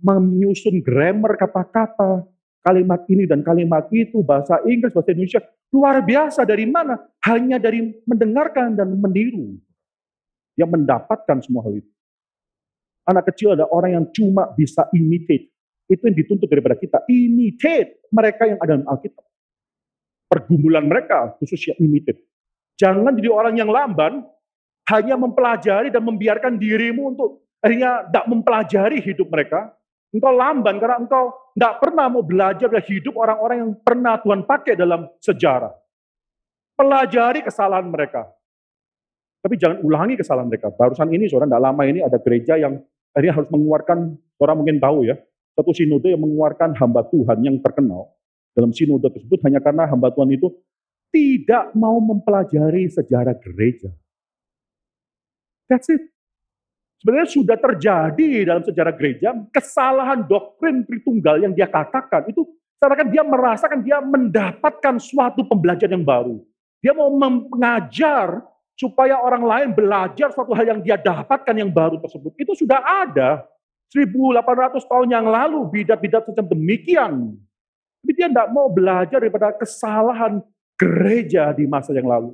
menyusun grammar kata-kata, kalimat ini dan kalimat itu, bahasa Inggris, bahasa Indonesia. Luar biasa dari mana? Hanya dari mendengarkan dan meniru yang mendapatkan semua hal itu. Anak kecil adalah orang yang cuma bisa imitate. Itu yang dituntut daripada kita. Imitate mereka yang ada dalam Alkitab. Pergumulan mereka khususnya imitate. Jangan jadi orang yang lamban, hanya mempelajari dan membiarkan dirimu untuk akhirnya tidak mempelajari hidup mereka. Engkau lamban karena engkau tidak pernah mau belajar dari hidup orang-orang yang pernah Tuhan pakai dalam sejarah. Pelajari kesalahan mereka. Tapi jangan ulangi kesalahan mereka. Barusan ini, saudara, tidak lama ini ada gereja yang akhirnya harus mengeluarkan, orang mungkin tahu ya, satu sinode yang mengeluarkan hamba Tuhan yang terkenal. Dalam sinode tersebut hanya karena hamba Tuhan itu tidak mau mempelajari sejarah gereja. That's it. Sebenarnya sudah terjadi dalam sejarah gereja, kesalahan doktrin Tritunggal yang dia katakan itu karena dia merasakan dia mendapatkan suatu pembelajaran yang baru. Dia mau mengajar supaya orang lain belajar suatu hal yang dia dapatkan yang baru tersebut. Itu sudah ada 1800 tahun yang lalu bidat-bidat semacam demikian. Tapi dia tidak mau belajar daripada kesalahan gereja di masa yang lalu.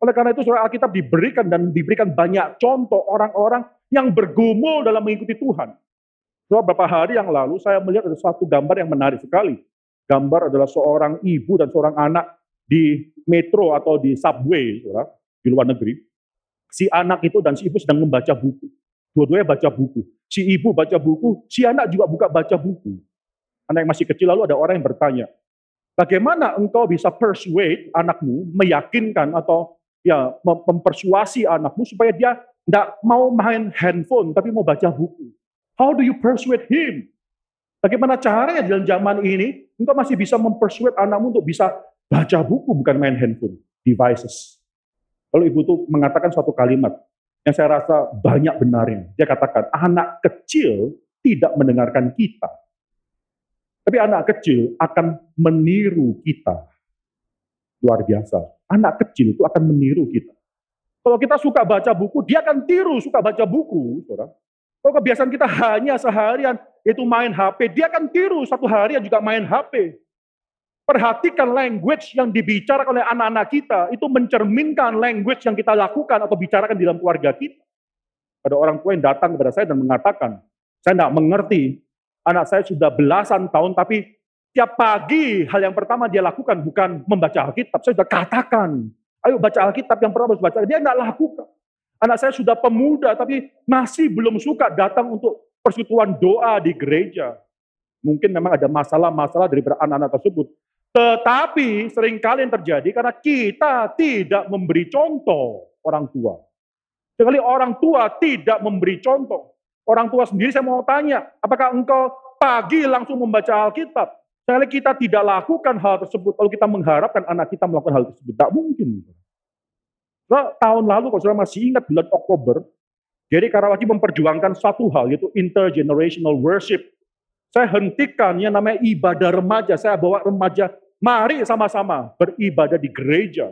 Oleh karena itu surah Alkitab diberikan dan diberikan banyak contoh orang-orang yang bergumul dalam mengikuti Tuhan. So, beberapa hari yang lalu saya melihat ada suatu gambar yang menarik sekali. Gambar adalah seorang ibu dan seorang anak di metro atau di subway, saudara, di luar negeri. Si anak itu dan si ibu sedang membaca buku. Dua-duanya baca buku. Si ibu baca buku, si anak juga buka baca buku. Anak yang masih kecil lalu ada orang yang bertanya, bagaimana engkau bisa persuade anakmu, meyakinkan atau ya mempersuasi anakmu supaya dia tidak mau main handphone tapi mau baca buku. How do you persuade him? Bagaimana caranya dalam zaman ini engkau masih bisa mempersuade anakmu untuk bisa baca buku bukan main handphone, devices. Kalau ibu tuh mengatakan suatu kalimat yang saya rasa banyak benarnya. Dia katakan, anak kecil tidak mendengarkan kita. Tapi anak kecil akan meniru kita. Luar biasa. Anak kecil itu akan meniru kita. Kalau kita suka baca buku, dia akan tiru suka baca buku. Saudara. Kalau kebiasaan kita hanya seharian itu main HP, dia akan tiru satu harian juga main HP. Perhatikan language yang dibicarakan oleh anak-anak kita, itu mencerminkan language yang kita lakukan atau bicarakan di dalam keluarga kita. Ada orang tua yang datang kepada saya dan mengatakan, saya tidak mengerti, anak saya sudah belasan tahun, tapi Tiap pagi hal yang pertama dia lakukan bukan membaca Alkitab. Saya sudah katakan, ayo baca Alkitab yang pertama harus baca. Dia tidak lakukan. Anak saya sudah pemuda tapi masih belum suka datang untuk persekutuan doa di gereja. Mungkin memang ada masalah-masalah dari anak-anak tersebut. Tetapi sering kali yang terjadi karena kita tidak memberi contoh orang tua. Sekali orang tua tidak memberi contoh. Orang tua sendiri saya mau tanya, apakah engkau pagi langsung membaca Alkitab? Kalau kita tidak lakukan hal tersebut, kalau kita mengharapkan anak kita melakukan hal tersebut, tak mungkin. Nah, tahun lalu, kalau saudara masih ingat bulan Oktober, jadi Karawaci memperjuangkan satu hal, yaitu intergenerational worship. Saya hentikan yang namanya ibadah remaja. Saya bawa remaja, mari sama-sama beribadah di gereja.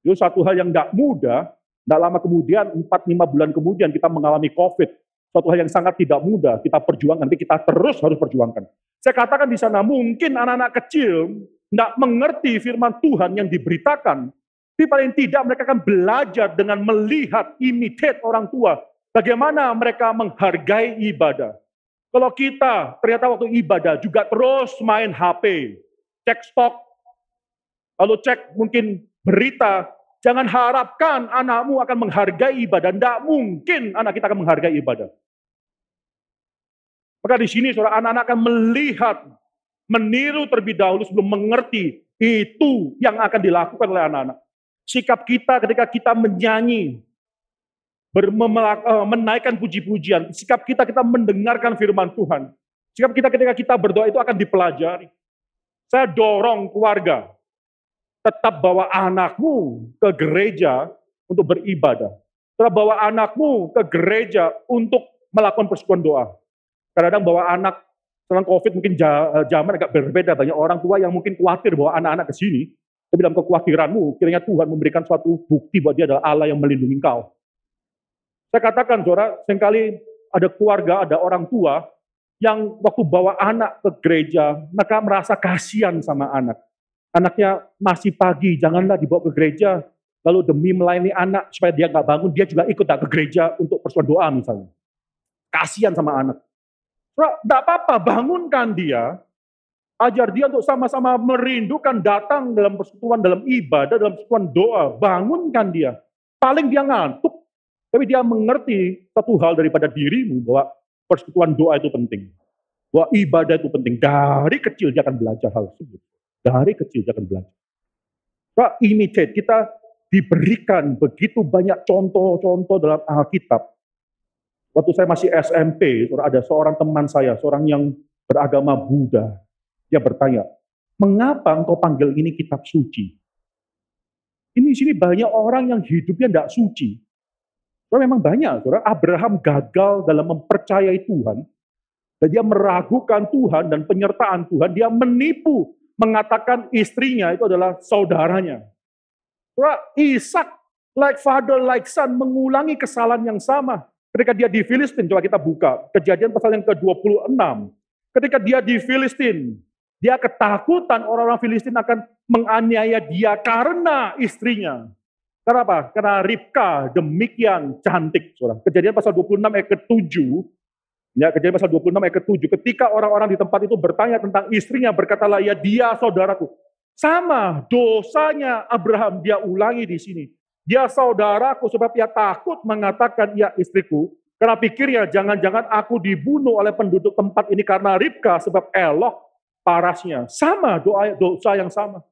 Itu satu hal yang tidak mudah. Tidak lama kemudian, 4-5 bulan kemudian kita mengalami COVID. Suatu hal yang sangat tidak mudah kita perjuangkan, tapi kita terus harus perjuangkan. Saya katakan di sana mungkin anak-anak kecil tidak mengerti firman Tuhan yang diberitakan. Tapi paling tidak mereka akan belajar dengan melihat, imitate orang tua. Bagaimana mereka menghargai ibadah. Kalau kita ternyata waktu ibadah juga terus main HP, cek stok, lalu cek mungkin berita, jangan harapkan anakmu akan menghargai ibadah. Tidak mungkin anak kita akan menghargai ibadah. Maka di sini saudara anak-anak akan melihat, meniru terlebih dahulu sebelum mengerti itu yang akan dilakukan oleh anak-anak. Sikap kita ketika kita menyanyi, menaikkan puji-pujian, sikap kita kita mendengarkan firman Tuhan. Sikap kita ketika kita berdoa itu akan dipelajari. Saya dorong keluarga, tetap bawa anakmu ke gereja untuk beribadah. Tetap bawa anakmu ke gereja untuk melakukan persekutuan doa. Kadang-kadang bawa anak setelah COVID mungkin eh, zaman agak berbeda. Banyak orang tua yang mungkin khawatir bawa anak-anak ke sini. Tapi dalam kekhawatiranmu, kiranya Tuhan memberikan suatu bukti bahwa dia adalah Allah yang melindungi kau. Saya katakan, saudara, sering kali ada keluarga, ada orang tua yang waktu bawa anak ke gereja, mereka merasa kasihan sama anak. Anaknya masih pagi, janganlah dibawa ke gereja, lalu demi melayani anak supaya dia nggak bangun, dia juga ikut ke gereja untuk persoalan doa misalnya. Kasihan sama anak. Tidak apa-apa, bangunkan dia. Ajar dia untuk sama-sama merindukan datang dalam persekutuan, dalam ibadah, dalam persekutuan doa. Bangunkan dia. Paling dia ngantuk, tapi dia mengerti satu hal daripada dirimu bahwa persekutuan doa itu penting. Bahwa ibadah itu penting. Dari kecil dia akan belajar hal tersebut. Dari kecil dia akan belajar. Nah, imitate, kita diberikan begitu banyak contoh-contoh dalam Alkitab Waktu saya masih SMP, ada seorang teman saya, seorang yang beragama Buddha. Dia bertanya, mengapa engkau panggil ini kitab suci? Ini sini banyak orang yang hidupnya tidak suci. Saudara memang banyak, saudara. Abraham gagal dalam mempercayai Tuhan. Dan dia meragukan Tuhan dan penyertaan Tuhan. Dia menipu, mengatakan istrinya itu adalah saudaranya. Saudara, Ishak, like father, like son, mengulangi kesalahan yang sama. Ketika dia di Filistin, coba kita buka. Kejadian pasal yang ke-26. Ketika dia di Filistin, dia ketakutan orang-orang Filistin akan menganiaya dia karena istrinya. Kenapa? Karena Ribka demikian cantik. Saudara. Kejadian pasal 26 ayat ke-7. Ya, kejadian pasal 26 ayat ke-7. Ketika orang-orang di tempat itu bertanya tentang istrinya, berkatalah, ya dia saudaraku. Sama dosanya Abraham dia ulangi di sini. Dia saudaraku sebab ia takut mengatakan ya istriku. Karena pikirnya jangan-jangan aku dibunuh oleh penduduk tempat ini karena Ribka sebab elok parasnya. Sama doa dosa yang sama.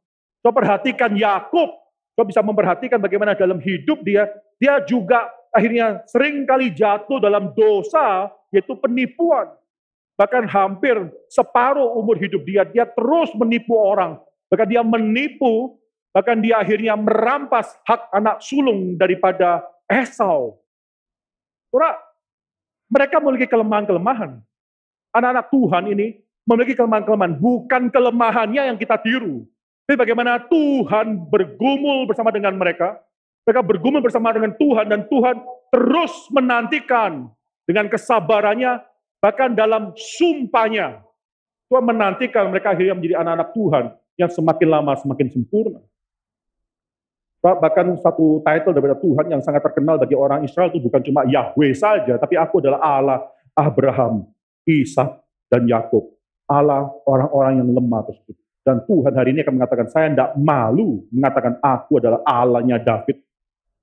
Coba perhatikan Yakub. Coba bisa memperhatikan bagaimana dalam hidup dia. Dia juga akhirnya sering kali jatuh dalam dosa yaitu penipuan. Bahkan hampir separuh umur hidup dia, dia terus menipu orang. Bahkan dia menipu Bahkan dia akhirnya merampas hak anak sulung daripada Esau. Saudara, mereka memiliki kelemahan-kelemahan. Anak-anak Tuhan ini memiliki kelemahan-kelemahan. Bukan kelemahannya yang kita tiru. Tapi bagaimana Tuhan bergumul bersama dengan mereka. Mereka bergumul bersama dengan Tuhan dan Tuhan terus menantikan dengan kesabarannya bahkan dalam sumpahnya. Tuhan menantikan mereka akhirnya menjadi anak-anak Tuhan yang semakin lama semakin sempurna. Bahkan satu title daripada Tuhan yang sangat terkenal bagi orang Israel itu bukan cuma Yahweh saja, tapi aku adalah Allah Abraham, Ishak, dan Yakub. Allah orang-orang yang lemah tersebut. Dan Tuhan hari ini akan mengatakan, saya tidak malu mengatakan aku adalah Allahnya David.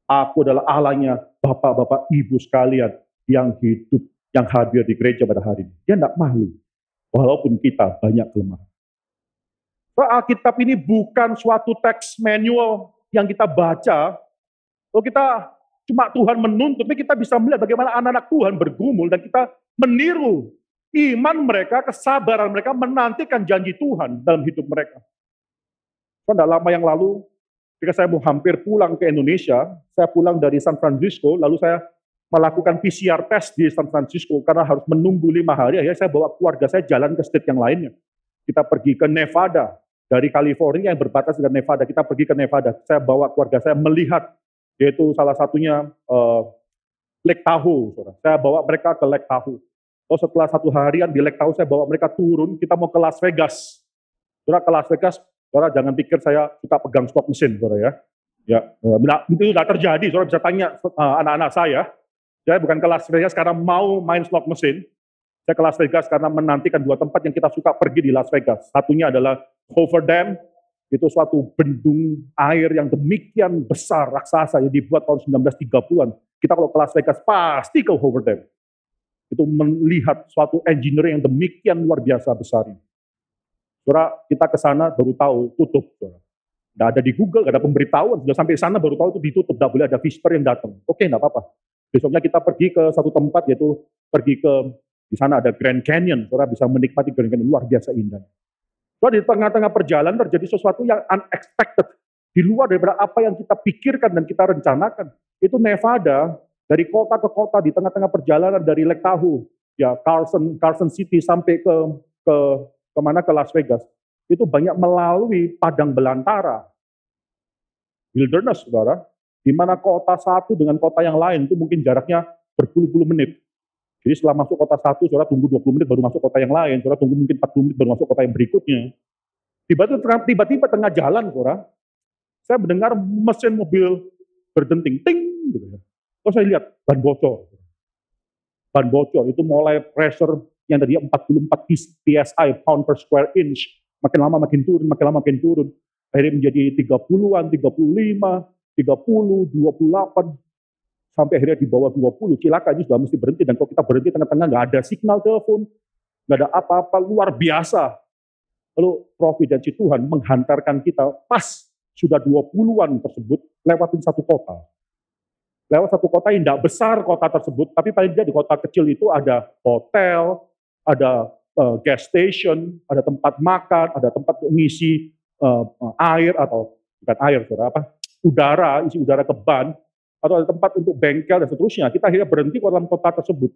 Aku adalah Allahnya bapak-bapak ibu sekalian yang hidup, yang hadir di gereja pada hari ini. Dia tidak malu. Walaupun kita banyak kelemahan. Alkitab ini bukan suatu teks manual yang kita baca, kalau kita cuma Tuhan menuntut, tapi kita bisa melihat bagaimana anak-anak Tuhan bergumul dan kita meniru iman mereka, kesabaran mereka menantikan janji Tuhan dalam hidup mereka. Tidak lama yang lalu, ketika saya mau hampir pulang ke Indonesia, saya pulang dari San Francisco, lalu saya melakukan PCR test di San Francisco karena harus menunggu lima hari. Akhirnya saya bawa keluarga saya jalan ke state yang lainnya. Kita pergi ke Nevada, dari California yang berbatas dengan Nevada. Kita pergi ke Nevada. Saya bawa keluarga saya melihat, yaitu salah satunya uh, Lake Tahoe. Saya bawa mereka ke Lake Tahoe. Oh, setelah satu harian di Lake saya bawa mereka turun, kita mau ke Las Vegas. Saudara, ke Las Vegas, saudara jangan pikir saya suka pegang slot mesin, saudara ya. Ya, nah, itu sudah terjadi, saudara bisa tanya eh, anak-anak uh, saya. Saya bukan ke Las Vegas karena mau main slot mesin. Saya ke Las Vegas karena menantikan dua tempat yang kita suka pergi di Las Vegas. Satunya adalah Hoover Dam itu suatu bendung air yang demikian besar, raksasa yang dibuat tahun 1930-an. Kita kalau kelas Vegas pasti ke Hoover Dam. Itu melihat suatu engineering yang demikian luar biasa besarnya. Saudara, kita ke sana baru tahu tutup. Saudara. Nggak ada di Google, nggak ada pemberitahuan. Sudah sampai sana baru tahu itu ditutup, nggak boleh ada visitor yang datang. Oke, nggak apa-apa. Besoknya kita pergi ke satu tempat, yaitu pergi ke, di sana ada Grand Canyon. Saudara bisa menikmati Grand Canyon, luar biasa indah. So, di tengah-tengah perjalanan terjadi sesuatu yang unexpected, di luar daripada apa yang kita pikirkan dan kita rencanakan. Itu Nevada, dari kota ke kota, di tengah-tengah perjalanan dari Lake Tahoe, ya Carson, Carson City sampai ke ke ke mana ke Las Vegas, itu banyak melalui padang belantara, wilderness, saudara, di mana kota satu dengan kota yang lain itu mungkin jaraknya berpuluh-puluh menit. Jadi setelah masuk kota satu, saudara tunggu 20 menit baru masuk kota yang lain, saudara tunggu mungkin 40 menit baru masuk kota yang berikutnya. Tiba-tiba tengah jalan, saudara, saya mendengar mesin mobil berdenting, ting, gitu ya. Terus saya lihat ban bocor. Ban bocor itu mulai pressure yang tadi 44 psi pound per square inch, makin lama makin turun, makin lama makin turun. Akhirnya menjadi 30-an, 35, 30, 28, sampai akhirnya di bawah 20, cilaka ini sudah mesti berhenti. Dan kalau kita berhenti tengah-tengah nggak ada signal telepon, nggak ada apa-apa, luar biasa. Lalu providensi Tuhan menghantarkan kita pas sudah 20-an tersebut lewatin satu kota. Lewat satu kota yang tidak besar kota tersebut, tapi paling tidak di kota kecil itu ada hotel, ada uh, gas station, ada tempat makan, ada tempat mengisi uh, air atau bukan air, saudara apa? Udara, isi udara ke ban, atau ada tempat untuk bengkel dan seterusnya, kita akhirnya berhenti ke dalam kota tersebut.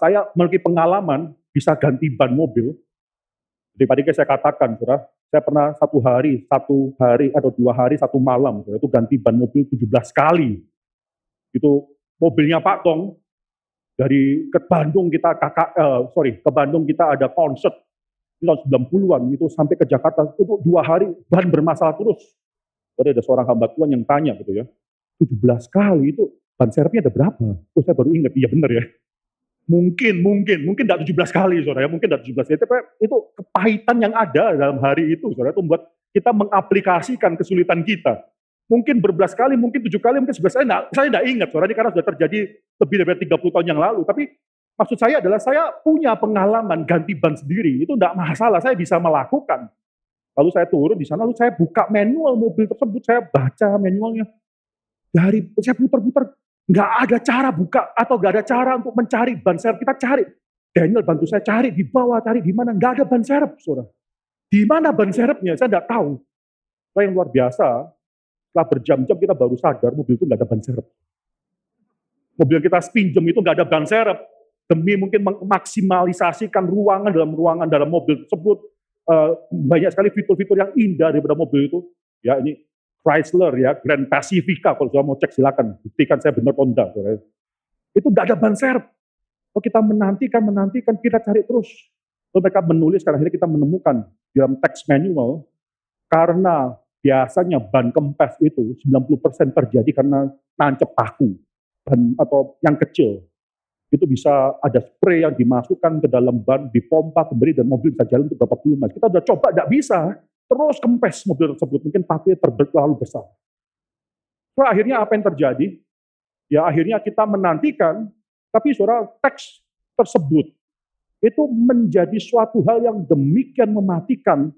Saya memiliki pengalaman bisa ganti ban mobil. Tadi saya katakan, saudara, saya pernah satu hari, satu hari atau dua hari, satu malam, saudara, itu ganti ban mobil 17 kali. Itu mobilnya Pak Tong, dari ke Bandung kita kakak, uh, sorry, ke Bandung kita ada konser tahun 90-an itu sampai ke Jakarta itu dua hari ban bermasalah terus. Jadi ada seorang hamba Tuhan yang tanya gitu ya, 17 kali itu ban serepnya ada berapa? Terus saya baru ingat, iya benar ya. Mungkin, mungkin, mungkin tidak 17 kali, saudara ya, mungkin tidak 17 kali. Tapi itu kepahitan yang ada dalam hari itu, saudara, itu membuat kita mengaplikasikan kesulitan kita. Mungkin berbelas kali, mungkin tujuh kali, mungkin sebelas kali, nah, saya tidak ingat, saudara, ini karena sudah terjadi lebih dari 30 tahun yang lalu. Tapi maksud saya adalah saya punya pengalaman ganti ban sendiri, itu tidak masalah, saya bisa melakukan. Lalu saya turun di sana, lalu saya buka manual mobil tersebut, saya baca manualnya. Dari saya putar-putar, Nggak ada cara buka atau nggak ada cara untuk mencari ban serep. Kita cari. Daniel bantu saya cari di bawah, cari di mana. Nggak ada ban serep, saudara. Di mana ban serepnya? Saya nggak tahu. Saya yang luar biasa, setelah berjam-jam kita baru sadar mobil itu nggak ada ban serep. Mobil kita pinjam itu nggak ada ban serep. Demi mungkin memaksimalisasikan ruangan dalam ruangan dalam mobil tersebut. Uh, banyak sekali fitur-fitur yang indah daripada mobil itu. Ya ini Chrysler ya, Grand Pacifica, kalau sudah mau cek silakan, buktikan saya benar enggak. Itu enggak ada ban serep. Kalau kita menantikan, menantikan, kita cari terus. Lalu mereka menulis, karena akhirnya kita menemukan dalam teks manual, karena biasanya ban kempes itu 90% terjadi karena nancep paku, ban atau yang kecil. Itu bisa ada spray yang dimasukkan ke dalam ban, dipompa kembali, dan mobil bisa jalan untuk berapa puluh. Kita udah coba, enggak bisa. Terus kempes mobil tersebut, mungkin pakunya terlalu besar. So, akhirnya apa yang terjadi? Ya akhirnya kita menantikan, tapi saudara teks tersebut itu menjadi suatu hal yang demikian mematikan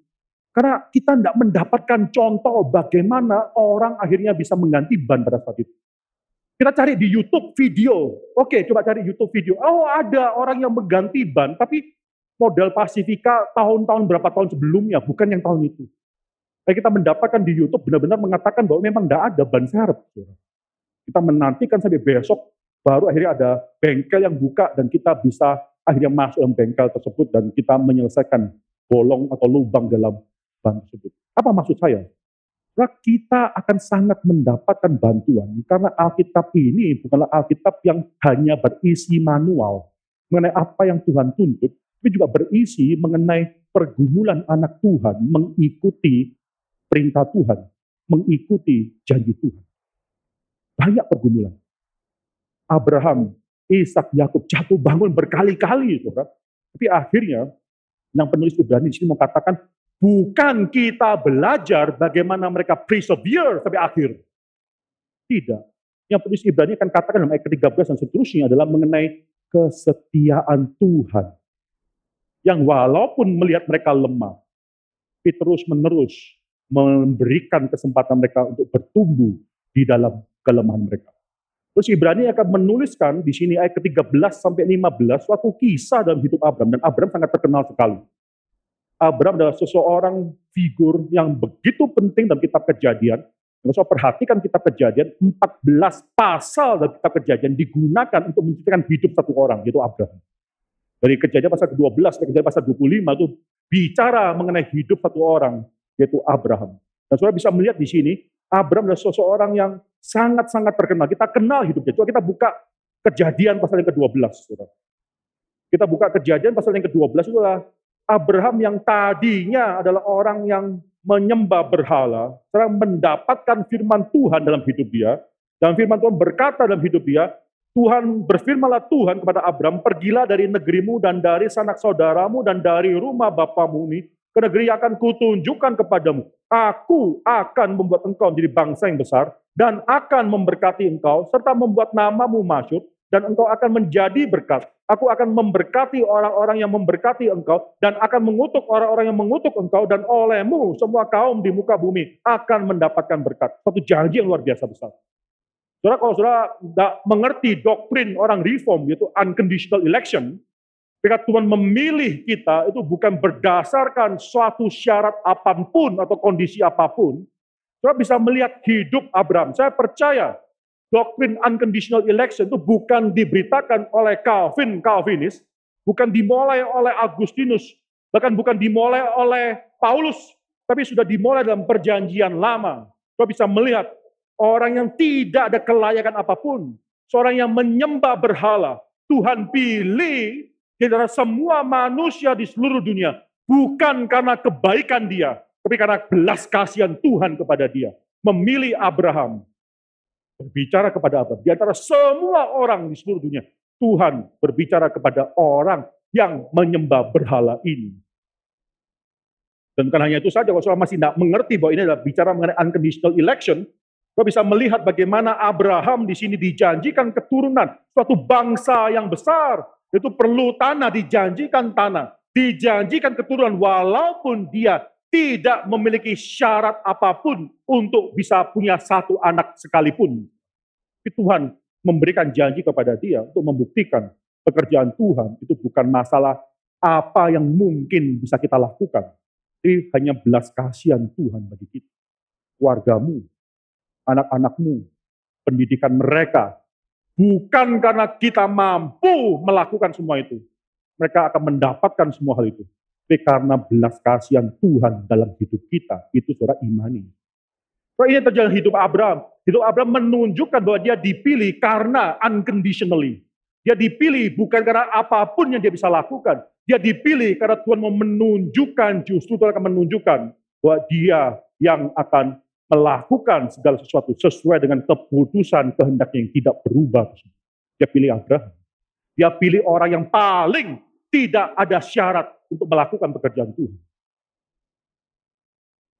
karena kita tidak mendapatkan contoh bagaimana orang akhirnya bisa mengganti ban pada saat itu. Kita cari di YouTube video. Oke, coba cari YouTube video. Oh, ada orang yang mengganti ban, tapi model Pasifika tahun-tahun berapa tahun sebelumnya, bukan yang tahun itu. Nah, kita mendapatkan di YouTube benar-benar mengatakan bahwa memang tidak ada ban serep. Kita menantikan sampai besok, baru akhirnya ada bengkel yang buka dan kita bisa akhirnya masuk dalam bengkel tersebut dan kita menyelesaikan bolong atau lubang dalam ban tersebut. Apa maksud saya? Nah, kita akan sangat mendapatkan bantuan karena Alkitab ini bukanlah Alkitab yang hanya berisi manual mengenai apa yang Tuhan tuntut, tapi juga berisi mengenai pergumulan anak Tuhan mengikuti perintah Tuhan, mengikuti janji Tuhan. Banyak pergumulan. Abraham, Ishak, Yakub jatuh bangun berkali-kali, saudara. Tapi akhirnya yang penulis Ibrani di sini mengatakan bukan kita belajar bagaimana mereka persevere sampai akhir. Tidak. Yang penulis Ibrani akan katakan dalam ayat ke-13 dan seterusnya adalah mengenai kesetiaan Tuhan yang walaupun melihat mereka lemah, tapi terus-menerus memberikan kesempatan mereka untuk bertumbuh di dalam kelemahan mereka. Terus Ibrani akan menuliskan di sini ayat ke-13 sampai 15 suatu kisah dalam hidup Abraham dan Abraham sangat terkenal sekali. Abraham adalah seseorang figur yang begitu penting dalam kitab Kejadian. Kalau perhatikan kitab Kejadian, 14 pasal dalam kitab Kejadian digunakan untuk menceritakan hidup satu orang, yaitu Abraham. Dari kejadian pasal ke-12 ke kejadian pasal 25 itu bicara mengenai hidup satu orang, yaitu Abraham. Dan saudara bisa melihat di sini, Abraham adalah seseorang yang sangat-sangat terkenal. Kita kenal hidupnya. Coba kita buka kejadian pasal yang ke-12. Saudara. Kita buka kejadian pasal yang ke-12 itu Abraham yang tadinya adalah orang yang menyembah berhala, sekarang mendapatkan firman Tuhan dalam hidup dia, dan firman Tuhan berkata dalam hidup dia, Tuhan berfirmanlah Tuhan kepada Abram, pergilah dari negerimu dan dari sanak saudaramu dan dari rumah bapamu ini ke negeri yang akan kutunjukkan kepadamu. Aku akan membuat engkau menjadi bangsa yang besar dan akan memberkati engkau serta membuat namamu masyur dan engkau akan menjadi berkat. Aku akan memberkati orang-orang yang memberkati engkau dan akan mengutuk orang-orang yang mengutuk engkau dan olehmu semua kaum di muka bumi akan mendapatkan berkat. Satu janji yang luar biasa besar. Saudara, kalau saudara tidak mengerti doktrin orang reform, yaitu unconditional election, ketika Tuhan memilih kita itu bukan berdasarkan suatu syarat apa pun atau kondisi apa pun, Saudara bisa melihat hidup Abraham. Saya percaya doktrin unconditional election itu bukan diberitakan oleh Calvin, Calvinis, bukan dimulai oleh Agustinus, bahkan bukan dimulai oleh Paulus, tapi sudah dimulai dalam perjanjian lama. Saudara bisa melihat orang yang tidak ada kelayakan apa pun, seorang yang menyembah berhala, Tuhan pilih di antara semua manusia di seluruh dunia, bukan karena kebaikan dia, tapi karena belas kasihan Tuhan kepada dia. Memilih Abraham. Berbicara kepada Abraham. Di antara semua orang di seluruh dunia. Tuhan berbicara kepada orang yang menyembah berhala ini. Dan bukan hanya itu saja, kalau masih tidak mengerti bahwa ini adalah bicara mengenai unconditional election, kita bisa melihat bagaimana Abraham di sini dijanjikan keturunan, suatu bangsa yang besar, itu perlu tanah, dijanjikan tanah, dijanjikan keturunan walaupun dia tidak memiliki syarat apa pun untuk bisa punya satu anak sekalipun. Tuhan memberikan janji kepada dia untuk membuktikan pekerjaan Tuhan itu bukan masalah apa yang mungkin bisa kita lakukan. Tapi hanya belas kasihan Tuhan bagi kita. Keluargamu, anak-anakmu, pendidikan mereka. Bukan karena kita mampu melakukan semua itu. Mereka akan mendapatkan semua hal itu tapi karena belas kasihan Tuhan dalam hidup kita, itu saudara imani. So ini terjadi hidup Abraham. Hidup Abraham menunjukkan bahwa dia dipilih karena unconditionally. Dia dipilih bukan karena apa pun yang dia bisa lakukan. Dia dipilih karena Tuhan mau menunjukkan, justru Tuhan akan menunjukkan bahwa dia yang akan melakukan segala sesuatu sesuai dengan keputusan kehendaknya yang tidak berubah. Dia pilih Abraham. Dia pilih orang yang paling tidak ada syarat untuk melakukan pekerjaan Tuhan.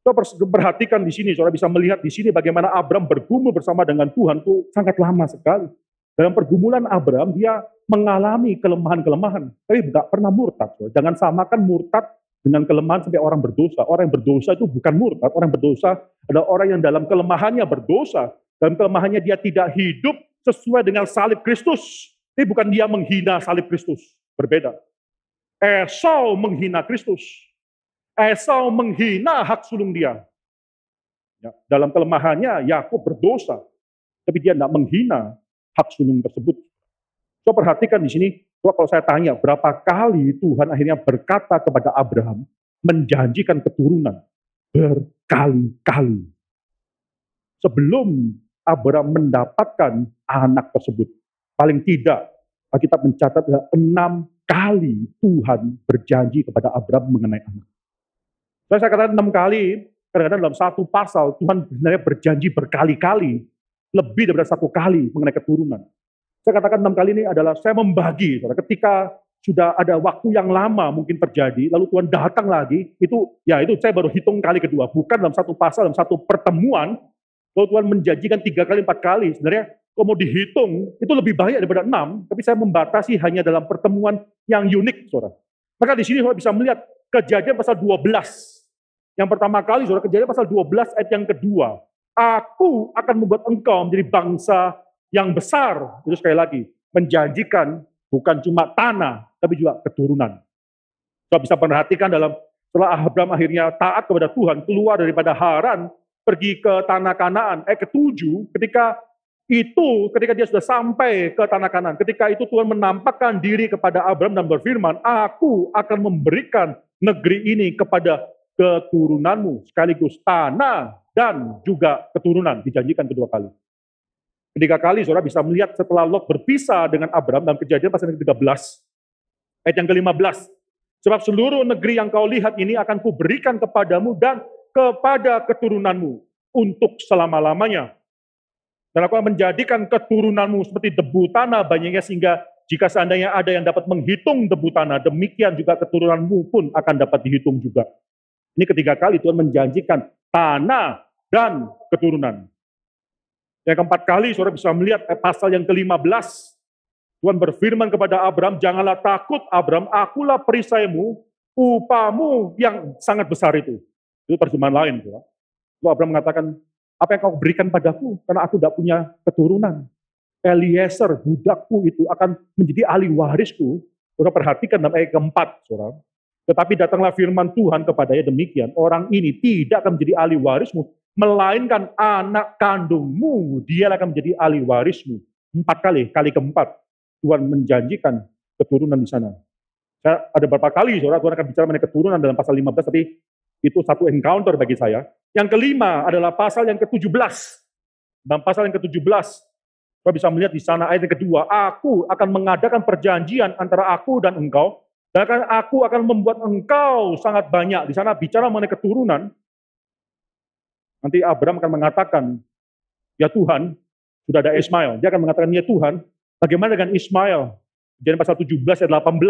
Kita perhatikan di sini, saudara bisa melihat di sini bagaimana Abraham bergumul bersama dengan Tuhan itu sangat lama sekali. Dalam pergumulan Abraham, dia mengalami kelemahan-kelemahan, tapi tidak pernah murtad. Jangan samakan murtad dengan kelemahan sampai orang berdosa. Orang yang berdosa itu bukan murtad, orang yang berdosa adalah orang yang dalam kelemahannya berdosa. Dalam kelemahannya dia tidak hidup sesuai dengan salib Kristus. Ini bukan dia menghina salib Kristus, berbeda. Esau menghina Kristus. Esau menghina hak sulung dia. Ya, dalam kelemahannya, Yakub berdosa. Tapi dia tidak menghina hak sulung tersebut. So perhatikan di sini, so, kalau saya tanya, berapa kali Tuhan akhirnya berkata kepada Abraham, menjanjikan keturunan. Berkali-kali. Sebelum Abraham mendapatkan anak tersebut. Paling tidak, kita mencatat enam kali Tuhan berjanji kepada Abraham mengenai anak. Saya, saya katakan enam kali, kadang-kadang dalam satu pasal Tuhan sebenarnya berjanji berkali-kali, lebih daripada satu kali mengenai keturunan. Saya katakan enam kali ini adalah saya membagi, ketika sudah ada waktu yang lama mungkin terjadi, lalu Tuhan datang lagi, itu ya itu saya baru hitung kali kedua, bukan dalam satu pasal, dalam satu pertemuan, lalu Tuhan menjanjikan tiga kali, empat kali, sebenarnya kalau mau dihitung, itu lebih banyak daripada enam, tapi saya membatasi hanya dalam pertemuan yang unik, saudara. Maka di sini saudara bisa melihat kejadian pasal 12. Yang pertama kali, saudara, kejadian pasal 12 ayat yang kedua. Aku akan membuat engkau menjadi bangsa yang besar. Itu sekali lagi, menjanjikan bukan cuma tanah, tapi juga keturunan. Saudara bisa perhatikan dalam setelah Abraham akhirnya taat kepada Tuhan, keluar daripada Haran, pergi ke tanah Kanaan, eh ketujuh, ketika itu ketika dia sudah sampai ke tanah kanan, ketika itu Tuhan menampakkan diri kepada Abraham dan berfirman, aku akan memberikan negeri ini kepada keturunanmu, sekaligus tanah dan juga keturunan, dijanjikan kedua kali. Ketiga kali saudara bisa melihat setelah Lot berpisah dengan Abraham dalam kejadian pasal yang ke-13, ayat yang ke-15. Sebab seluruh negeri yang kau lihat ini akan kuberikan kepadamu dan kepada keturunanmu untuk selama-lamanya dan aku akan menjadikan keturunanmu seperti debu tanah banyaknya sehingga jika seandainya ada yang dapat menghitung debu tanah, demikian juga keturunanmu pun akan dapat dihitung juga. Ini ketiga kali Tuhan menjanjikan tanah dan keturunan. Yang keempat kali saudara bisa melihat eh, pasal yang ke-15. Tuhan berfirman kepada Abraham, janganlah takut Abraham, akulah perisaimu, upamu yang sangat besar itu. Itu terjemahan lain. Saudara. Lalu Abraham mengatakan, apa yang kau berikan padaku karena aku tidak punya keturunan. Eliezer, budakku itu akan menjadi ahli warisku. Saudara perhatikan dalam ayat keempat, saudara. Tetapi datanglah firman Tuhan kepadanya demikian, orang ini tidak akan menjadi ahli warismu, melainkan anak kandungmu, dia akan menjadi ahli warismu. Empat kali, kali keempat, Tuhan menjanjikan keturunan di sana. Saya ada beberapa kali, saudara, Tuhan akan bicara mengenai keturunan dalam pasal 15, tapi itu satu encounter bagi saya. Yang kelima adalah pasal yang ke-17. Dalam pasal yang ke-17, kita bisa melihat di sana ayat yang kedua, aku akan mengadakan perjanjian antara aku dan engkau, dan aku akan membuat engkau sangat banyak. Di sana bicara mengenai keturunan, nanti Abraham akan mengatakan, ya Tuhan, sudah ada Ismail. Dia akan mengatakan, ya Tuhan, bagaimana dengan Ismail? Jadi pasal 17 ayat 18.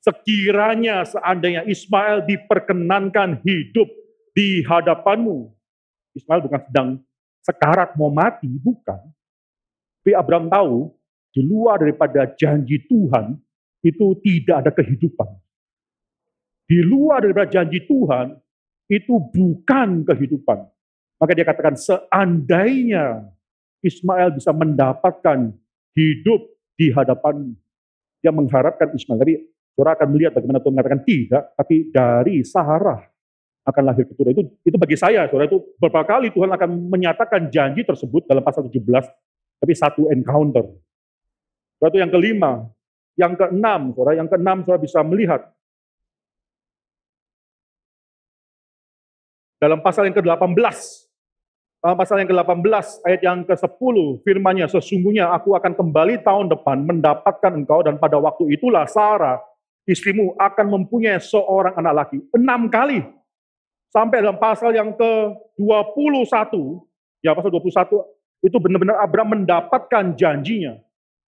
Sekiranya seandainya Ismail diperkenankan hidup di hadapanmu. Ismail bukan sedang sekarat mau mati, bukan. Tapi Abraham tahu, di luar daripada janji Tuhan, itu tidak ada kehidupan. Di luar daripada janji Tuhan, itu bukan kehidupan. Maka dia katakan, seandainya Ismail bisa mendapatkan hidup di hadapan dia mengharapkan Ismail. Tapi Saudara akan melihat bagaimana Tuhan mengatakan tidak, tapi dari Sarah akan lahir keturunan. Itu itu bagi saya, saudara itu beberapa kali Tuhan akan menyatakan janji tersebut dalam pasal 17, tapi satu encounter. Saudara itu yang kelima, yang keenam, saudara, yang keenam saudara bisa melihat dalam pasal yang ke-18 pasal yang ke-18 ayat yang ke-10 firmannya sesungguhnya aku akan kembali tahun depan mendapatkan engkau dan pada waktu itulah Sarah istrimu akan mempunyai seorang anak laki. Enam kali. Sampai dalam pasal yang ke-21, ya pasal 21, itu benar-benar Abraham mendapatkan janjinya.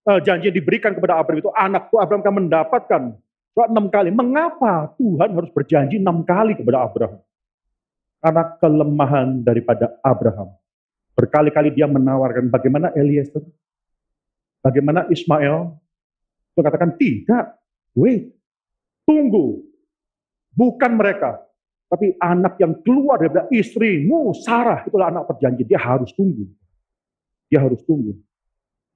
Uh, janji yang diberikan kepada Abraham itu, anakku Abraham akan mendapatkan. Enam kali. Mengapa Tuhan harus berjanji enam kali kepada Abraham? Karena kelemahan daripada Abraham. Berkali-kali dia menawarkan bagaimana Eliezer, bagaimana Ismail. Dia katakan, tidak, wait, Tunggu. Bukan mereka. Tapi anak yang keluar dari istrimu, Sarah, itulah anak perjanjian. Dia harus tunggu. Dia harus tunggu.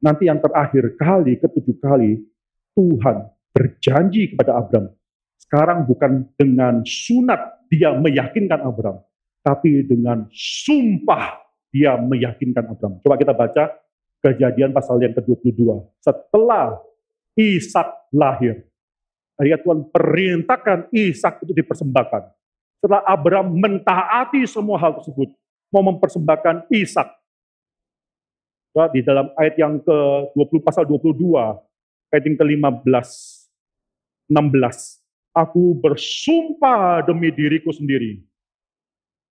Nanti yang terakhir kali, ketujuh kali, Tuhan berjanji kepada Abraham. Sekarang bukan dengan sunat dia meyakinkan Abraham. Tapi dengan sumpah dia meyakinkan Abraham. Coba kita baca kejadian pasal yang ke-22. Setelah Ishak lahir, Akhirnya Tuhan perintahkan Ishak itu dipersembahkan. Setelah Abraham mentaati semua hal tersebut, mau mempersembahkan Ishak. Di dalam ayat yang ke-20 pasal 22, ayat yang ke-15, 16. Aku bersumpah demi diriku sendiri.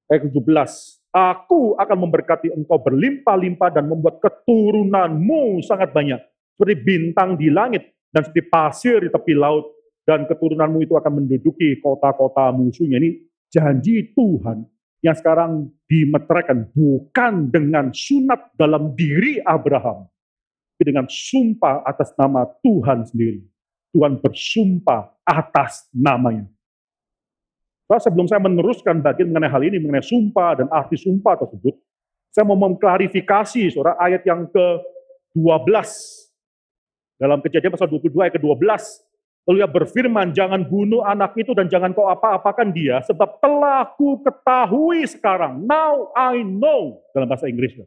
Ayat ke-17, Aku akan memberkati engkau berlimpah-limpah dan membuat keturunanmu sangat banyak. Seperti bintang di langit dan seperti pasir di tepi laut dan keturunanmu itu akan menduduki kota-kota musuhnya. Ini janji Tuhan yang sekarang dimeteraikan bukan dengan sunat dalam diri Abraham, tapi dengan sumpah atas nama Tuhan sendiri. Tuhan bersumpah atas namanya. Nah, sebelum saya meneruskan bagian mengenai hal ini, mengenai sumpah dan arti sumpah tersebut, saya mau mengklarifikasi saudara ayat yang ke-12 dalam kejadian pasal 22 ayat ke-12 Lalu ia berfirman, jangan bunuh anak itu dan jangan kau apa-apakan dia, sebab telah ku ketahui sekarang. Now I know. Dalam bahasa Inggris.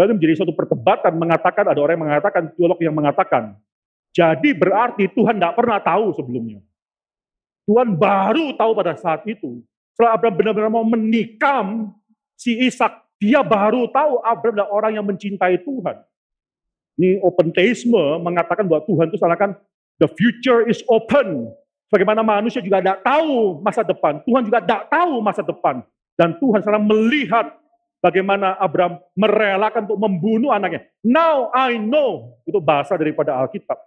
Lalu menjadi suatu perdebatan mengatakan, ada orang yang mengatakan, teolog yang mengatakan, jadi berarti Tuhan tidak pernah tahu sebelumnya. Tuhan baru tahu pada saat itu. Setelah Abraham benar-benar mau menikam si Ishak, dia baru tahu Abraham adalah orang yang mencintai Tuhan. Ini open theisme mengatakan bahwa Tuhan itu seakan The future is open. Bagaimana manusia juga tidak tahu masa depan. Tuhan juga tidak tahu masa depan. Dan Tuhan sekarang melihat bagaimana Abraham merelakan untuk membunuh anaknya. Now I know. Itu bahasa daripada Alkitab.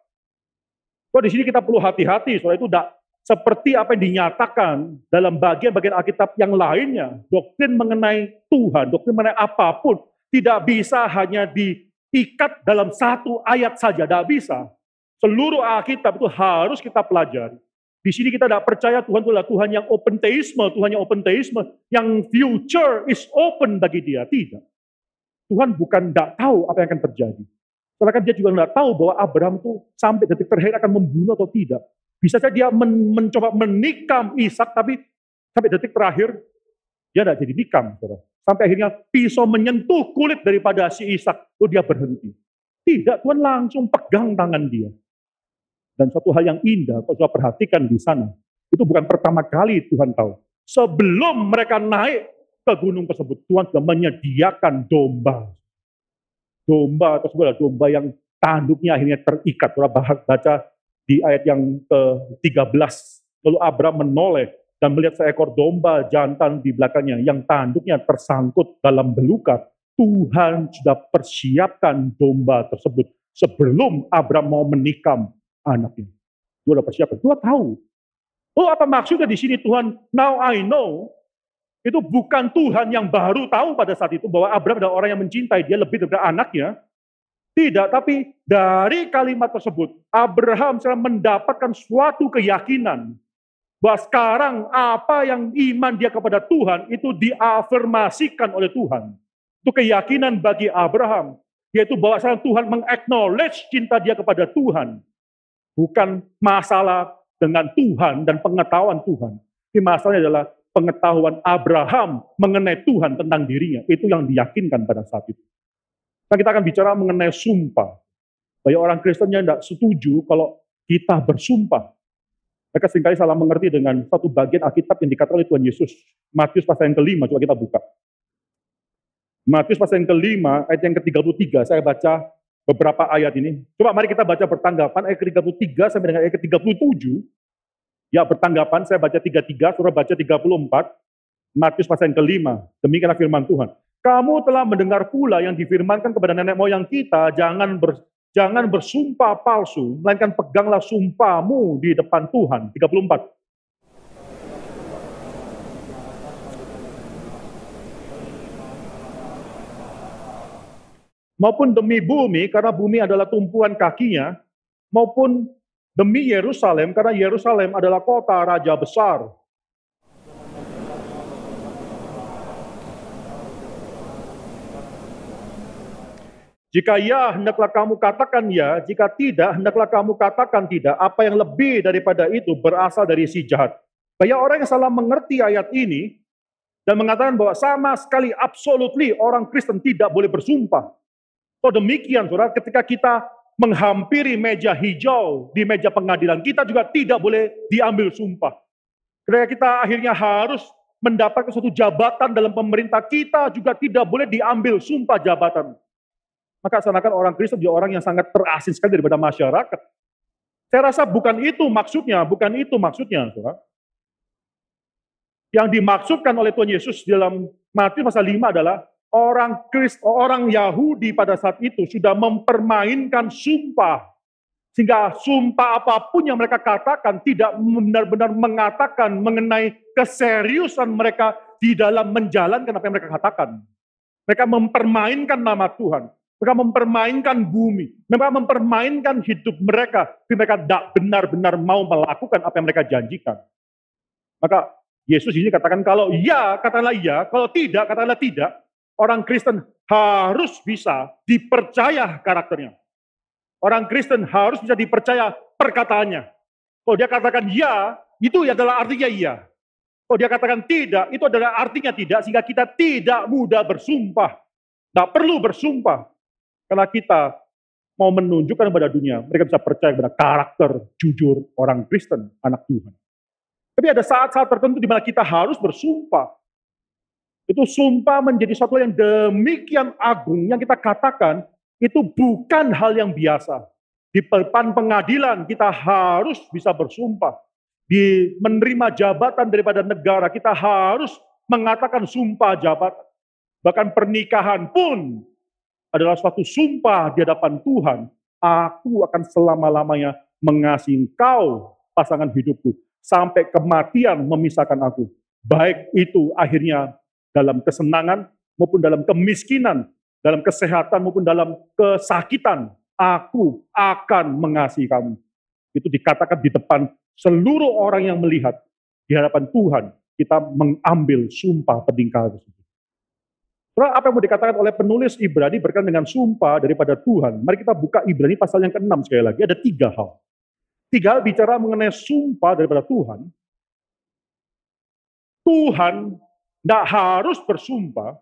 So, di sini kita perlu hati-hati, soalnya itu tidak seperti apa yang dinyatakan dalam bagian-bagian Alkitab yang lainnya. Doktrin mengenai Tuhan, doktrin mengenai apa pun, tidak bisa hanya diikat dalam satu ayat saja, tidak bisa. Seluruh Alkitab itu harus kita pelajari. Di sini kita tidak percaya Tuhan itu adalah Tuhan yang open theisme, Tuhan yang open theisme, yang future is open bagi dia. Tidak. Tuhan bukan tidak tahu apa yang akan terjadi. Kan dia juga tidak tahu bahwa Abraham itu sampai detik terakhir akan membunuh atau tidak. Bisa saja dia men mencoba menikam Ishak, tapi sampai detik terakhir dia tidak jadi nikam. Saudara. Sampai akhirnya pisau menyentuh kulit daripada si Ishak. Lalu dia berhenti. Tidak, Tuhan langsung pegang tangan dia. Dan satu hal yang indah, kalau sudah perhatikan di sana, itu bukan pertama kali Tuhan tahu. Sebelum mereka naik ke gunung tersebut, Tuhan sudah menyediakan domba. Domba tersebut adalah domba yang tanduknya akhirnya terikat. Saudara baca di ayat yang ke-13. Lalu Abraham menoleh dan melihat seekor domba jantan di belakangnya yang tanduknya tersangkut dalam belukar. Tuhan sudah persiapkan domba tersebut sebelum Abraham mau menikam anaknya. Tuhan sudah persiapkan. Tuhan tahu. Oh apa maksudnya di sini Tuhan, now I know, itu bukan Tuhan yang baru tahu pada saat itu bahwa Abraham adalah orang yang mencintai dia lebih daripada anaknya. Tidak, tapi dari kalimat tersebut, Abraham sedang mendapatkan suatu keyakinan bahwa sekarang apa yang iman dia kepada Tuhan itu diafirmasikan oleh Tuhan. Itu keyakinan bagi Abraham, yaitu bahwa sekarang Tuhan mengaknowledge cinta dia kepada Tuhan. Bukan masalah dengan Tuhan dan pengetahuan Tuhan. Tapi masalahnya adalah pengetahuan Abraham mengenai Tuhan tentang dirinya. Itu yang diyakinkan pada saat itu. Nah, kita akan bicara mengenai sumpah. Banyak orang Kristen yang tidak setuju kalau kita bersumpah. Mereka sering kali salah mengerti dengan satu bagian Alkitab yang dikatakan oleh Tuhan Yesus. Matius pasal yang kelima, coba kita buka. Matius pasal yang kelima, ayat yang ke-33, saya baca beberapa ayat ini. Coba mari kita baca bertanggapan ayat ke-33 sampai dengan ayat ke-37. Ya bertanggapan, saya baca 33, surah baca 34, Matius pasal yang kelima. Demikianlah firman Tuhan. Kamu telah mendengar pula yang difirmankan kepada nenek moyang kita, jangan ber, jangan bersumpah palsu, melainkan peganglah sumpahmu di depan Tuhan. 34. Maupun demi bumi, karena bumi adalah tumpuan kakinya, maupun demi Yerusalem, karena Yerusalem adalah kota raja besar. Jika ya, hendaklah kamu katakan ya. Jika tidak, hendaklah kamu katakan tidak. Apa yang lebih daripada itu berasal dari si jahat. Banyak orang yang salah mengerti ayat ini dan mengatakan bahwa sama sekali absolutely orang Kristen tidak boleh bersumpah. So demikian, saudara, ketika kita menghampiri meja hijau di meja pengadilan, kita juga tidak boleh diambil sumpah. Ketika kita akhirnya harus mendapatkan suatu jabatan dalam pemerintah, kita juga tidak boleh diambil sumpah jabatan. Maka seakan orang Kristen juga orang yang sangat terasing sekali daripada masyarakat. Saya rasa bukan itu maksudnya, bukan itu maksudnya. Yang dimaksudkan oleh Tuhan Yesus dalam Matius pasal 5 adalah orang Krist, orang Yahudi pada saat itu sudah mempermainkan sumpah. Sehingga sumpah apa pun yang mereka katakan tidak benar-benar mengatakan mengenai keseriusan mereka di dalam menjalankan apa yang mereka katakan. Mereka mempermainkan nama Tuhan. Mereka mempermainkan bumi, mereka mempermainkan hidup mereka, tapi mereka tidak benar-benar mau melakukan apa yang mereka janjikan. Maka Yesus ini katakan kalau iya, katakanlah iya, kalau tidak, katakanlah tidak. Orang Kristen harus bisa dipercaya karakternya. Orang Kristen harus bisa dipercaya perkataannya. Kalau dia katakan iya, itu adalah artinya iya. Kalau dia katakan tidak, itu adalah artinya tidak, sehingga kita tidak mudah bersumpah. Tidak perlu bersumpah. Karena kita mau menunjukkan kepada dunia, mereka bisa percaya kepada karakter jujur orang Kristen, anak Tuhan. Tapi ada saat-saat tertentu di mana kita harus bersumpah. Itu sumpah menjadi sesuatu yang demikian agung yang kita katakan itu bukan hal yang biasa. Di depan pengadilan kita harus bisa bersumpah. Di menerima jabatan daripada negara kita harus mengatakan sumpah jabatan. Bahkan pernikahan pun adalah suatu sumpah di hadapan Tuhan, aku akan selama-lamanya mengasihi engkau, pasangan hidupku, sampai kematian memisahkan aku. Baik itu akhirnya dalam kesenangan maupun dalam kemiskinan, dalam kesehatan maupun dalam kesakitan, aku akan mengasihi kamu. Itu dikatakan di depan seluruh orang yang melihat di hadapan Tuhan, kita mengambil sumpah peningkal tersebut. Soalnya apa yang mau dikatakan oleh penulis Ibrani berkaitan dengan sumpah daripada Tuhan. Mari kita buka Ibrani pasal yang ke-6 sekali lagi. Ada tiga hal. Tiga hal bicara mengenai sumpah daripada Tuhan. Tuhan tidak harus bersumpah,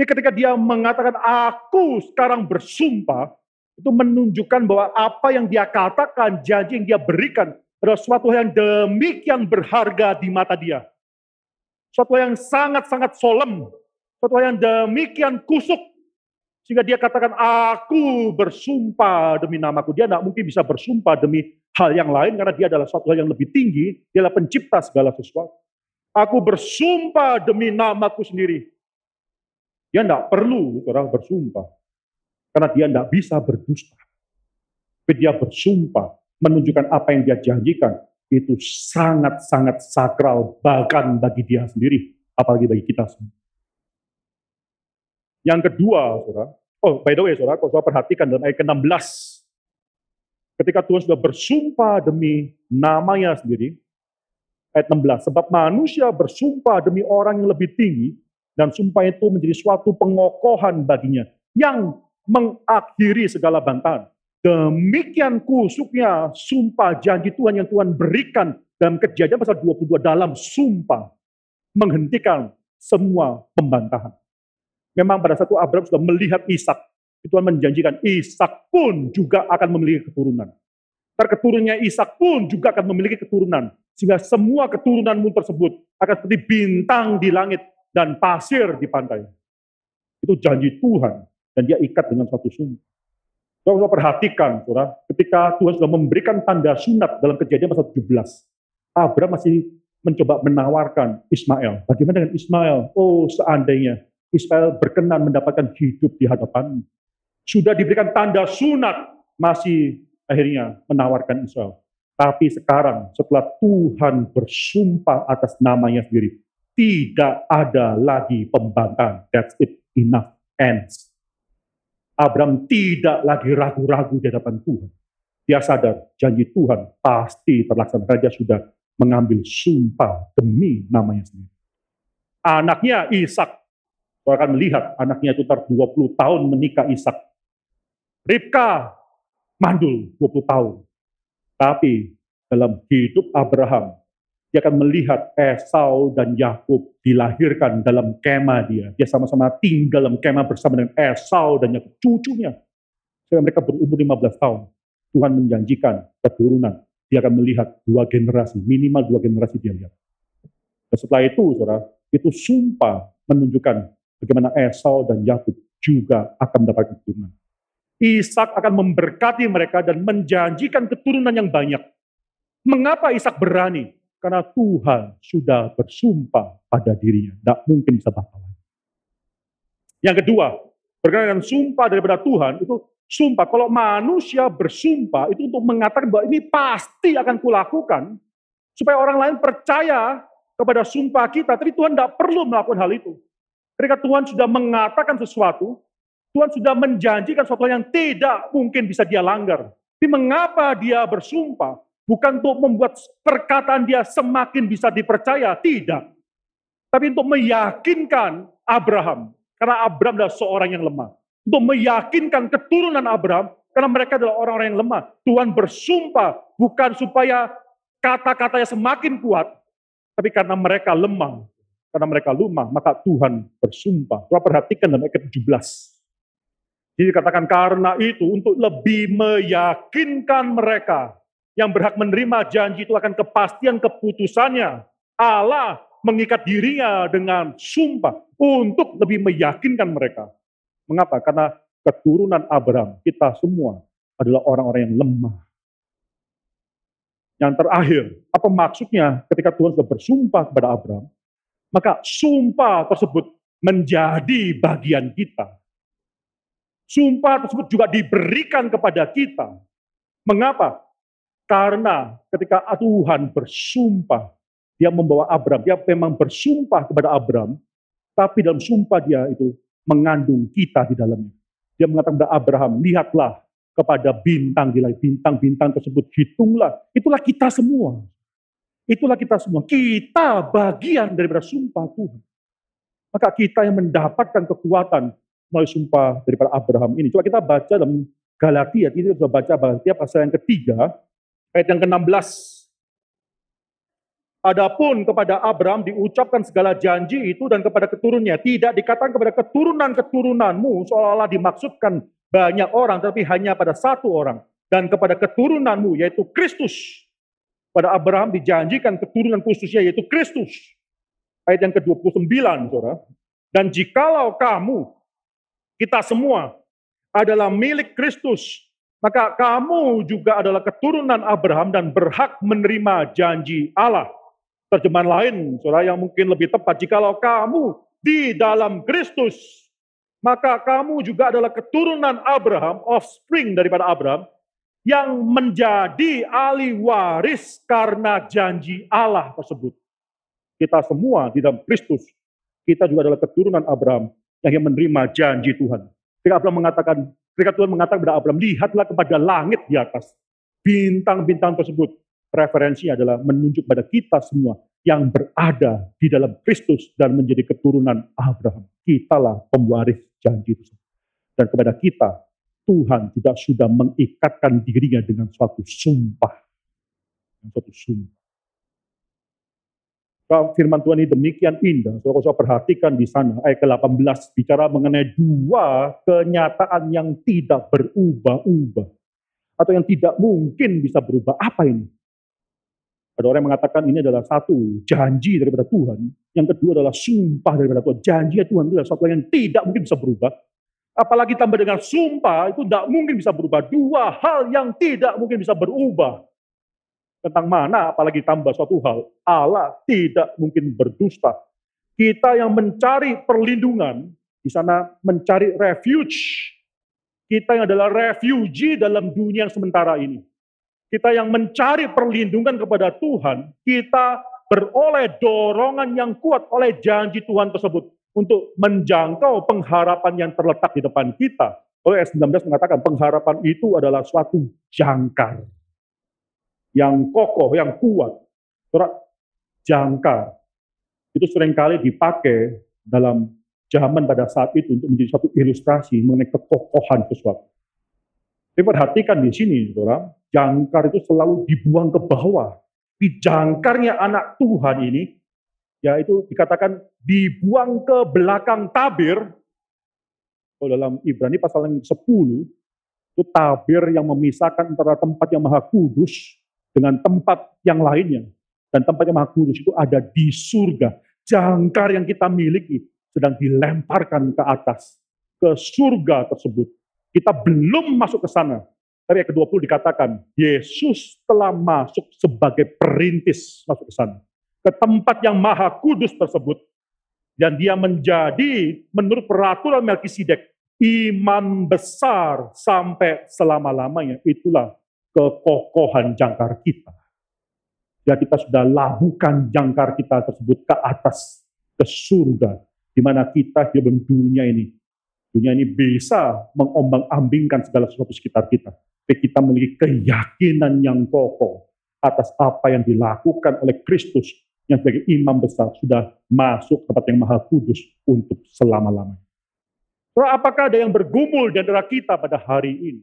Jadi ketika dia mengatakan, aku sekarang bersumpah, itu menunjukkan bahwa apa yang dia katakan, janji yang dia berikan, adalah suatu yang demikian berharga di mata dia. Suatu yang sangat-sangat solemn, suatu yang demikian kusuk, sehingga dia katakan, aku bersumpah demi namaku. Dia tidak mungkin bisa bersumpah demi hal yang lain, karena dia adalah suatu hal yang lebih tinggi, dia adalah pencipta segala sesuatu. Aku bersumpah demi namaku sendiri. Dia tidak perlu orang bersumpah. Karena dia tidak bisa berdusta. Tapi dia bersumpah menunjukkan apa yang dia janjikan. Itu sangat-sangat sakral bahkan bagi dia sendiri. Apalagi bagi kita semua. Yang kedua, saudara, oh by the way, saudara, kalau saudara perhatikan dalam ayat ke-16, ketika Tuhan sudah bersumpah demi namanya sendiri, ayat 16, sebab manusia bersumpah demi orang yang lebih tinggi, dan sumpah itu menjadi suatu pengokohan baginya, yang mengakhiri segala bantahan. Demikian kusuknya sumpah janji Tuhan yang Tuhan berikan dalam kejadian pasal 22 dalam sumpah menghentikan semua pembantahan. Memang pada satu Abraham sudah melihat Ishak, Tuhan menjanjikan Ishak pun juga akan memiliki keturunan. Ntar keturunannya Ishak pun juga akan memiliki keturunan. Sehingga semua keturunanmu tersebut akan seperti bintang di langit dan pasir di pantai. Itu janji Tuhan. Dan dia ikat dengan satu sumpah. Kalau perhatikan, saudara, ketika Tuhan sudah memberikan tanda sunat dalam kejadian pasal 17, Abraham masih mencoba menawarkan Ismail. Bagaimana dengan Ismail? Oh, seandainya Israel berkenan mendapatkan hidup di hadapan. Sudah diberikan tanda sunat, masih akhirnya menawarkan Israel. Tapi sekarang setelah Tuhan bersumpah atas namanya sendiri, tidak ada lagi pembangkang. That's it, enough, ends. Abraham tidak lagi ragu-ragu di hadapan Tuhan. Dia sadar janji Tuhan pasti terlaksana. Raja sudah mengambil sumpah demi namanya sendiri. Anaknya Ishak Kau akan melihat anaknya itu tar 20 tahun menikah Ishak. Ribka mandul 20 tahun. Tapi dalam hidup Abraham, dia akan melihat Esau dan Yakub dilahirkan dalam kemah dia. Dia sama-sama tinggal dalam kemah bersama dengan Esau dan Yakub, cucunya. Sehingga mereka berumur 15 tahun. Tuhan menjanjikan keturunan. Dia akan melihat dua generasi, minimal dua generasi dia lihat. Dan setelah itu, saudara, itu sumpah menunjukkan bagaimana Esau dan Yakub juga akan mendapatkan keturunan. Ishak akan memberkati mereka dan menjanjikan keturunan yang banyak. Mengapa Ishak berani? Karena Tuhan sudah bersumpah pada dirinya. Tidak mungkin bisa batal. Yang kedua, berkaitan dengan sumpah daripada Tuhan, itu sumpah. Kalau manusia bersumpah, itu untuk mengatakan bahwa ini pasti akan kulakukan, supaya orang lain percaya kepada sumpah kita. Tapi Tuhan tidak perlu melakukan hal itu. Ketika Tuhan sudah mengatakan sesuatu, Tuhan sudah menjanjikan sesuatu yang tidak mungkin bisa dia langgar. Tapi mengapa dia bersumpah? Bukan untuk membuat perkataan dia semakin bisa dipercaya, tidak. Tapi untuk meyakinkan Abraham, karena Abraham adalah seorang yang lemah. Untuk meyakinkan keturunan Abraham, karena mereka adalah orang-orang yang lemah. Tuhan bersumpah bukan supaya kata-katanya semakin kuat, tapi karena mereka lemah, karena mereka lemah, maka Tuhan bersumpah. Coba perhatikan dalam ayat 17. Jadi dikatakan karena itu untuk lebih meyakinkan mereka yang berhak menerima janji itu akan kepastian keputusannya. Allah mengikat dirinya dengan sumpah untuk lebih meyakinkan mereka. Mengapa? Karena keturunan Abraham, kita semua adalah orang-orang yang lemah. Yang terakhir, apa maksudnya ketika Tuhan sudah bersumpah kepada Abraham? Maka sumpah tersebut menjadi bagian kita. Sumpah tersebut juga diberikan kepada kita. Mengapa? Karena ketika Tuhan bersumpah, dia membawa Abraham, dia memang bersumpah kepada Abraham, tapi dalam sumpah dia itu mengandung kita di dalamnya. Dia mengatakan kepada Abraham, lihatlah kepada bintang di langit, bintang-bintang tersebut, hitunglah. Itulah kita semua. Itulah kita semua. Kita bagian daripada sumpah Tuhan. Maka kita yang mendapatkan kekuatan melalui sumpah daripada Abraham ini. Coba kita baca dalam Galatia, kita sudah baca Galatia pasal yang ketiga, ayat yang ke-16. Adapun kepada Abraham diucapkan segala janji itu dan kepada keturunannya. Tidak dikatakan kepada keturunan-keturunanmu seolah-olah dimaksudkan banyak orang, tapi hanya pada satu orang. Dan kepada keturunanmu, yaitu Kristus. Pada Abraham dijanjikan keturunan khususnya, yaitu Kristus. Ayat yang ke-29, saudara. Dan jikalau kamu, kita semua, adalah milik Kristus, maka kamu juga adalah keturunan Abraham dan berhak menerima janji Allah. Terjemahan lain, saudara yang mungkin lebih tepat, jikalau kamu di dalam Kristus, maka kamu juga adalah keturunan Abraham, offspring daripada Abraham, yang menjadi ahli waris karena janji Allah tersebut. Kita semua di dalam Kristus, kita juga adalah keturunan Abraham yang menerima janji Tuhan. Ketika Abraham mengatakan, ketika Tuhan mengatakan kepada Abraham, lihatlah kepada langit di atas. Bintang-bintang tersebut referensi adalah menunjuk pada kita semua yang berada di dalam Kristus dan menjadi keturunan Abraham. Kitalah pemwaris janji itu. Dan kepada kita, Tuhan juga sudah mengikatkan dirinya dengan suatu sumpah. Suatu sumpah. Firman Tuhan ini demikian indah. Kalau saya perhatikan di sana, ayat ke-18 bicara mengenai dua kenyataan yang tidak berubah-ubah. Atau yang tidak mungkin bisa berubah. Apa ini? Ada orang yang mengatakan ini adalah satu janji daripada Tuhan. Yang kedua adalah sumpah daripada Tuhan. Janji Tuhan itu adalah sesuatu yang tidak mungkin bisa berubah. Apalagi tambah dengan sumpah itu tidak mungkin bisa berubah. Dua hal yang tidak mungkin bisa berubah. Tentang mana apalagi tambah suatu hal. Allah tidak mungkin berdusta. Kita yang mencari perlindungan, di sana mencari refuge. Kita yang adalah refugee dalam dunia yang sementara ini kita yang mencari perlindungan kepada Tuhan, kita beroleh dorongan yang kuat oleh janji Tuhan tersebut untuk menjangkau pengharapan yang terletak di depan kita. Oleh ayat 19 mengatakan pengharapan itu adalah suatu jangkar yang kokoh, yang kuat. Surat jangkar itu sering kali dipakai dalam zaman pada saat itu untuk menjadi satu ilustrasi mengenai kekokohan sesuatu. Tapi perhatikan di sini, saudara, jangkar itu selalu dibuang ke bawah. Di jangkarnya anak Tuhan ini, yaitu dikatakan dibuang ke belakang tabir. Kalau dalam Ibrani pasal yang 10, itu tabir yang memisahkan antara tempat yang maha kudus dengan tempat yang lainnya. Dan tempat yang maha kudus itu ada di surga. Jangkar yang kita miliki sedang dilemparkan ke atas, ke surga tersebut kita belum masuk ke sana. Tapi ayat ke-20 dikatakan, Yesus telah masuk sebagai perintis masuk ke sana. Ke tempat yang maha kudus tersebut. Dan dia menjadi, menurut peraturan Melkisedek, iman besar sampai selama-lamanya. Itulah kekokohan jangkar kita. Ya kita sudah labuhkan jangkar kita tersebut ke atas, ke surga. Di mana kita hidup di dunia ini Dunia ini bisa mengombang-ambingkan segala sesuatu sekitar kita. Tapi kita memiliki keyakinan yang kokoh atas apa yang dilakukan oleh Kristus yang sebagai imam besar sudah masuk tempat yang maha kudus untuk selama-lamanya. So, apakah ada yang bergumul di antara kita pada hari ini?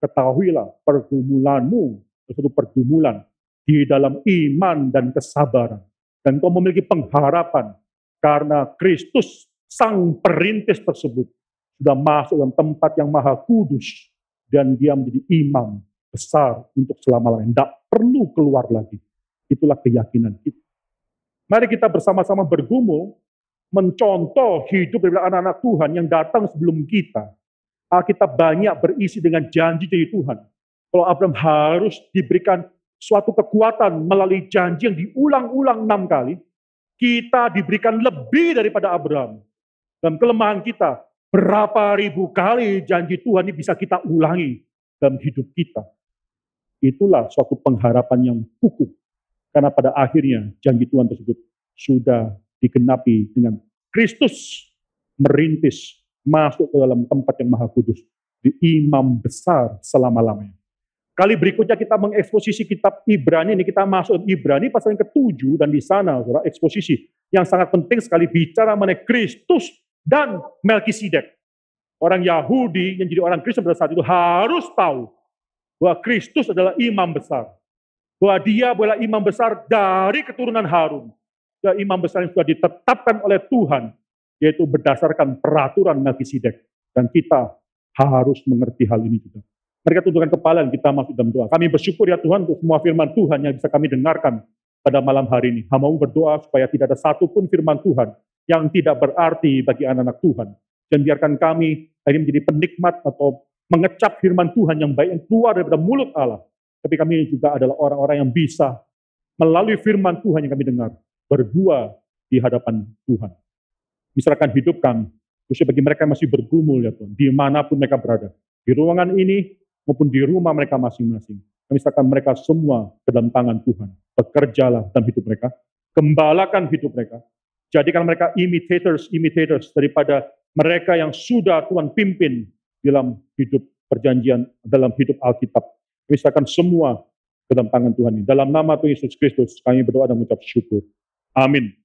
Ketahuilah pergumulanmu, suatu pergumulan di dalam iman dan kesabaran. Dan kau memiliki pengharapan karena Kristus sang perintis tersebut sudah masuk dalam tempat yang maha kudus dan dia menjadi imam besar untuk selama-lamanya. Tidak perlu keluar lagi. Itulah keyakinan kita. Mari kita bersama-sama bergumul mencontoh hidup dari anak-anak Tuhan yang datang sebelum kita. Kita banyak berisi dengan janji dari Tuhan. Kalau Abraham harus diberikan suatu kekuatan melalui janji yang diulang-ulang enam kali, kita diberikan lebih daripada Abraham. Dan kelemahan kita, berapa ribu kali janji Tuhan ini bisa kita ulangi dalam hidup kita. Itulah suatu pengharapan yang kukuh. Karena pada akhirnya janji Tuhan tersebut sudah digenapi dengan Kristus merintis masuk ke dalam tempat yang maha kudus. Di imam besar selama-lamanya. Kali berikutnya kita mengeksposisi kitab Ibrani ini, kita masuk Ibrani pasal yang ketujuh dan di sana saudara eksposisi yang sangat penting sekali bicara mengenai Kristus dan Melkisedek. Orang Yahudi yang jadi orang Kristen pada saat itu harus tahu bahwa Kristus adalah imam besar. Bahwa dia adalah imam besar dari keturunan Harun. Dia imam besar yang sudah ditetapkan oleh Tuhan, yaitu berdasarkan peraturan Melkisedek. Dan kita harus mengerti hal ini juga. Mereka tundukkan kepala dan kita masuk dalam doa. Kami bersyukur ya Tuhan untuk semua firman Tuhan yang bisa kami dengarkan pada malam hari ini. Hamba berdoa supaya tidak ada satupun firman Tuhan yang tidak berarti bagi anak-anak Tuhan. Dan biarkan kami hari menjadi penikmat atau mengecap firman Tuhan yang baik yang keluar daripada mulut Allah. Tapi kami juga adalah orang-orang yang bisa melalui firman Tuhan yang kami dengar, berdua di hadapan Tuhan. Misalkan hidup kami, khususnya bagi mereka yang masih bergumul ya Tuhan, di mana pun mereka berada. Di ruangan ini maupun di rumah mereka masing-masing. Kami serahkan mereka semua ke dalam tangan Tuhan. Bekerjalah dalam hidup mereka. Gembalakan hidup mereka. Jadikan mereka imitators, imitators daripada mereka yang sudah Tuhan pimpin dalam hidup perjanjian, dalam hidup Alkitab. Kami serahkan semua ke dalam tangan Tuhan ini. Dalam nama Tuhan Yesus Kristus, kami berdoa dan mengucap syukur. Amin.